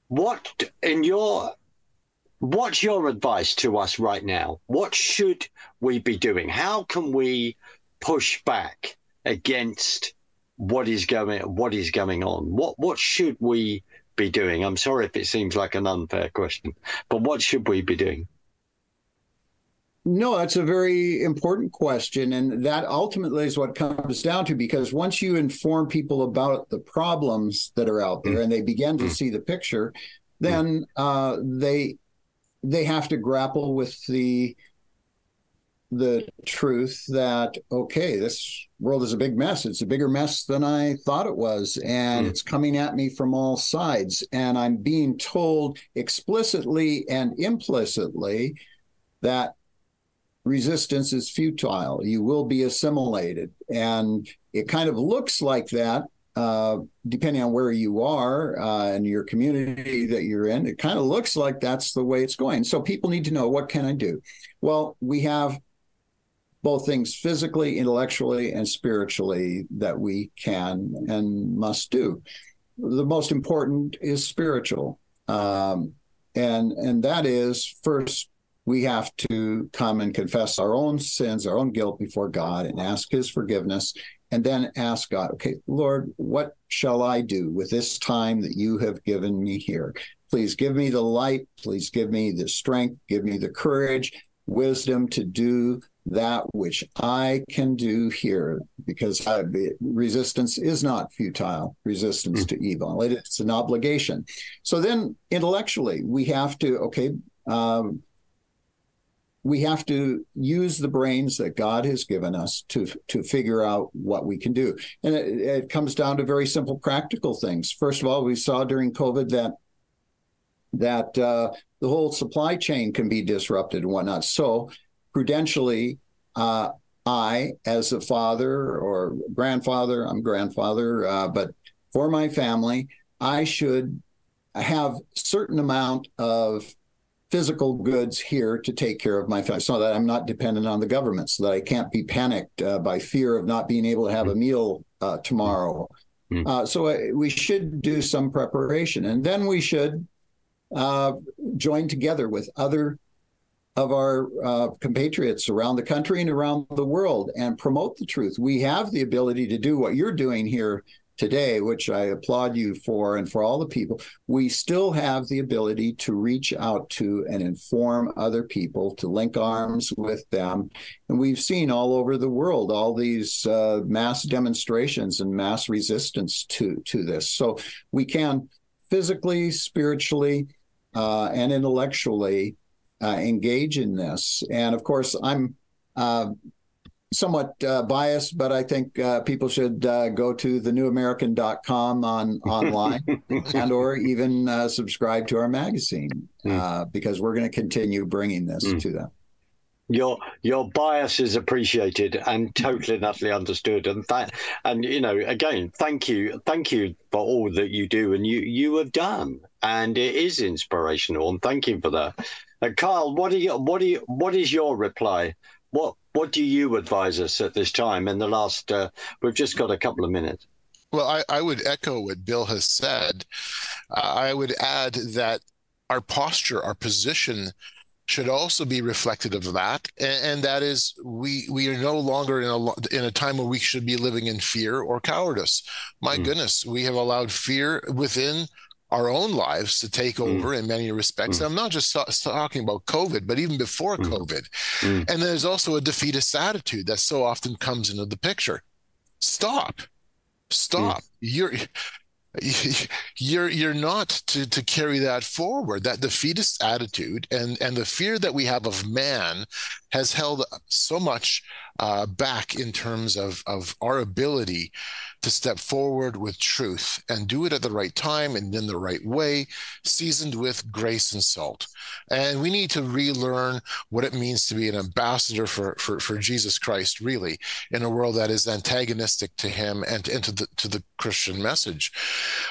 what in your What's your advice to us right now? What should we be doing? How can we push back against what is going what is going on? What what should we be doing? I'm sorry if it seems like an unfair question, but what should we be doing? No, that's a very important question. And that ultimately is what comes down to because once you inform people about the problems that are out there mm. and they begin to mm. see the picture, then uh, they they have to grapple with the the truth that okay this world is a big mess. It's a bigger mess than i thought it was and mm. it's coming at me from all sides. And i'm being told explicitly and implicitly that resistance is futile. You will be assimilated. And it kind of looks like that uh, depending on where you are uh, and your community that you're in, it kind of looks like that's the way it's going. So people need to know what can I do? Well, we have both things physically, intellectually, and spiritually that we can and must do. The most important is spiritual, um, and and that is first we have to come and confess our own sins, our own guilt before God, and ask His forgiveness and then ask God, okay, Lord, what shall I do with this time that you have given me here? Please give me the light. Please give me the strength. Give me the courage, wisdom to do that which I can do here, because I, resistance is not futile, resistance to evil. It's an obligation. So then intellectually, we have to, okay, um, we have to use the brains that God has given us to to figure out what we can do. And it, it, comes down to very simple practical things. First of all, we saw during COVID that that uh, the whole supply chain can be disrupted and whatnot. So prudentially, uh, I, as a father or grandfather, I'm grandfather, uh, but for my family, I should have certain amount of physical goods here to take care of my family so that I'm not dependent on the government, so that I can't be panicked uh, by fear of not being able to have a meal uh, tomorrow. Mm-hmm. Uh, so uh, we should do some preparation. And then we should uh, join together with other of our uh, compatriots around the country and around the world and promote the truth. We have the ability to do what you're doing here today, which I applaud you for, and for all the people, we still have the ability to reach out to and inform other people, to link arms with them. And we've seen all over the world all these uh, mass demonstrations and mass resistance to, to this. So we can physically, spiritually, uh, and intellectually uh, engage in this. And of course, I'm uh, somewhat uh, biased, but I think uh, people should uh, go to thenewamerican.com on online and or even uh, subscribe to our magazine mm. because we're going to continue bringing this mm. to them. Your your bias is appreciated and totally and utterly understood, and that and you know again, thank you, thank you for all that you do and you you have done and it is inspirational. And thank you for that. And Carl, what do you what do you what is your reply? What what do you advise us at this time? In the last, uh, we've just got a couple of minutes. Well, I, I would echo what Bill has said. Uh, I would add that our posture, our position should also be reflected of that and, and, that is we we are no longer in a in a time where we should be living in fear or cowardice my mm. goodness we have allowed fear within our own lives to take mm. over mm. in many respects mm. and i'm not just talking about covid but even before mm. covid mm. and there's also a defeatist attitude that so often comes into the picture stop stop you're you're you're not to to carry that forward that defeatist attitude and and the fear that we have of man has held so much uh, back in terms of of our ability to step forward with truth and do it at the right time and in the right way, seasoned with grace and salt. And we need to relearn what it means to be an ambassador for, for, for Jesus Christ, really, in a world that is antagonistic to him and, and to, the, to the Christian message.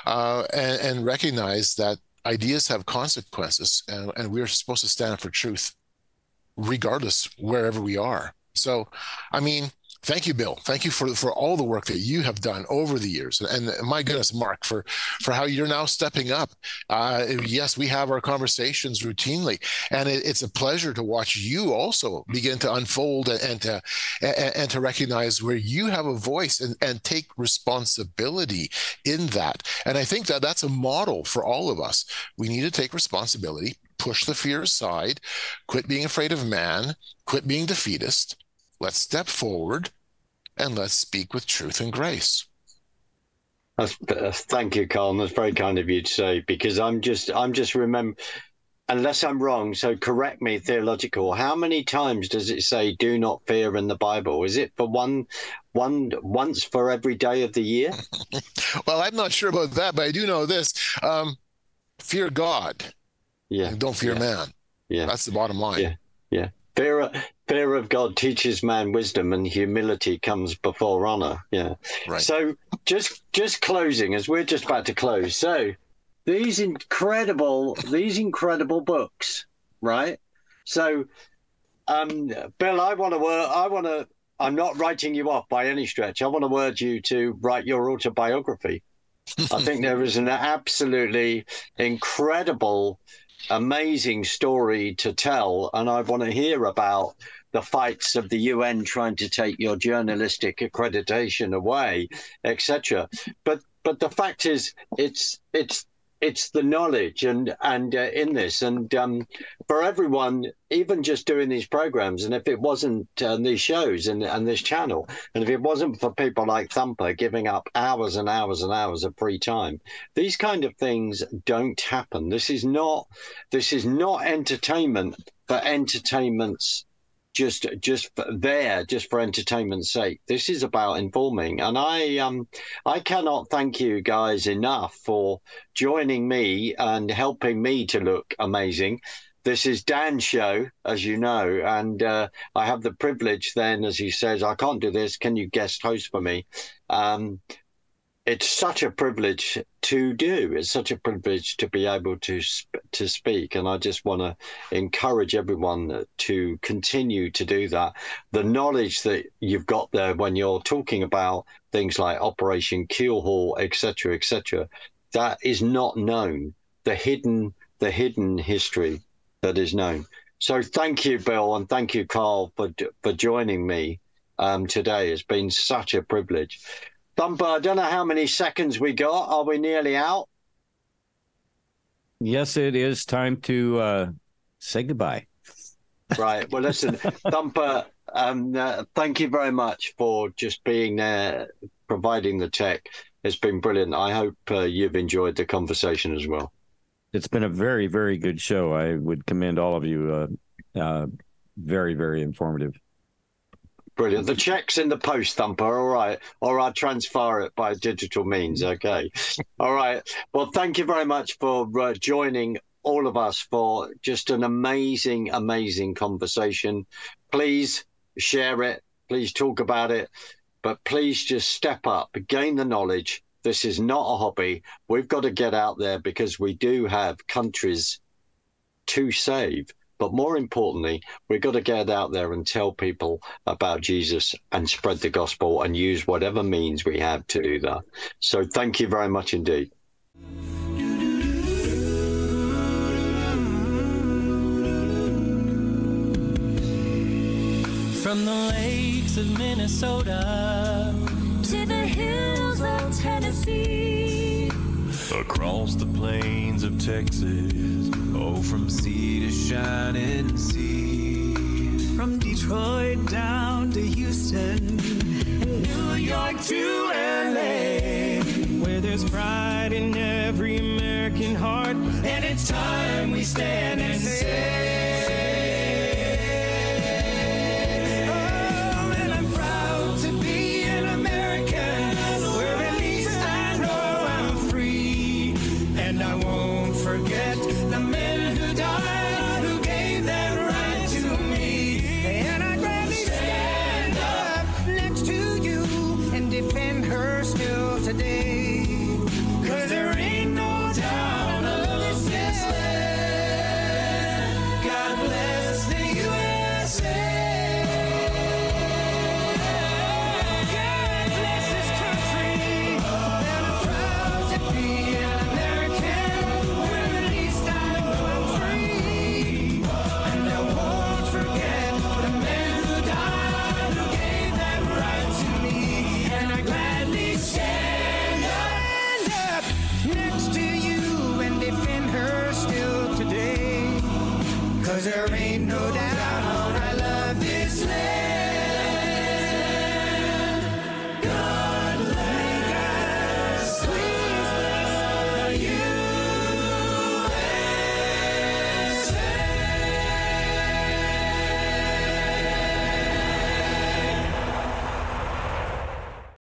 Uh, and, and recognize that ideas have consequences and, and we're supposed to stand for truth regardless wherever we are. So, I mean, thank you bill. Thank you for for all the work that you have done over the years. And, my goodness mark for for how you're now stepping up. Uh, yes we have our conversations routinely and it, it's a pleasure to watch you also begin to unfold and, and to and, and, to recognize where you have a voice and, and take responsibility in that. And i think that that's a model for all of us. We need to take responsibility push the fear aside quit being afraid of man quit being defeatist Let's step forward and let's speak with truth and grace. That's, thank you, Colin. That's very kind of you to say because I'm just I'm just remember unless I'm wrong, so correct me, theological. How many times does it say "do not fear" in the Bible? Is it for one, one once for every day of the year? well, I'm not sure about that, but I do know this: um, fear God. Yeah. don't fear yeah. man. Yeah. That's the bottom line. Yeah. Yeah. Fear, fear of God teaches man wisdom, and humility comes before honor. Yeah. Right. So just just closing, as we're just about to close. So these incredible these incredible books, right? So, um, Bill, I want to work. I want to. I'm not writing you off by any stretch. I want to urge you to write your autobiography. I think there is an absolutely incredible amazing story to tell, and I want to hear about the fights of the UN trying to take your journalistic accreditation away, etc. But but the fact is, it's it's it's the knowledge and and uh, in this and um, for everyone even just doing these programs and if it wasn't uh, these shows and, and this channel and if it wasn't for people like thumper giving up hours and hours and hours of free time these kind of things don't happen this is not this is not entertainment for entertainment's just just there just for entertainment's sake. This is about informing and i um i cannot thank you guys enough for joining me and helping me to look amazing. This is dan's show as you know and uh, i have the privilege then as he says i can't do this. Can you guest host for me? Um it's such a privilege to do. It's such a privilege to be able to to speak, and I just want to encourage everyone to continue to do that. The knowledge that you've got there when you're talking about things like Operation Keelhaul, etc., etc., that is not known. The hidden the hidden history that is known. So thank you, Bill, and thank you, Carl, for for joining me um, today. It's been such a privilege. Thumper, I don't know how many seconds we got. Are we nearly out? Yes, it is time to uh, say goodbye. Right. Well, listen, Thumper, um, uh, thank you very much for just being there, providing the tech. It's been brilliant. I hope uh, you've enjoyed the conversation as well. It's been a very, very good show. I would commend all of you. Uh, uh, very, very informative. Brilliant. The check's in the post, Thumper. All right. Or I'll transfer it by digital means. Okay. All right. Well, thank you very much for uh, joining all of us for just an amazing, amazing conversation. Please share it. Please talk about it. But please just step up, gain the knowledge, This is not a hobby. We've got to get out there because we do have countries to save. But more importantly, we've got to get out there and tell people about Jesus and spread the gospel and use whatever means we have to do that. So thank you very much indeed. From the lakes of Minnesota to the hills of Tennessee. Across the plains of Texas, oh, from sea to shining sea. From Detroit down to Houston, New York to LA, where there's pride in every American heart, and it's time we stand and say.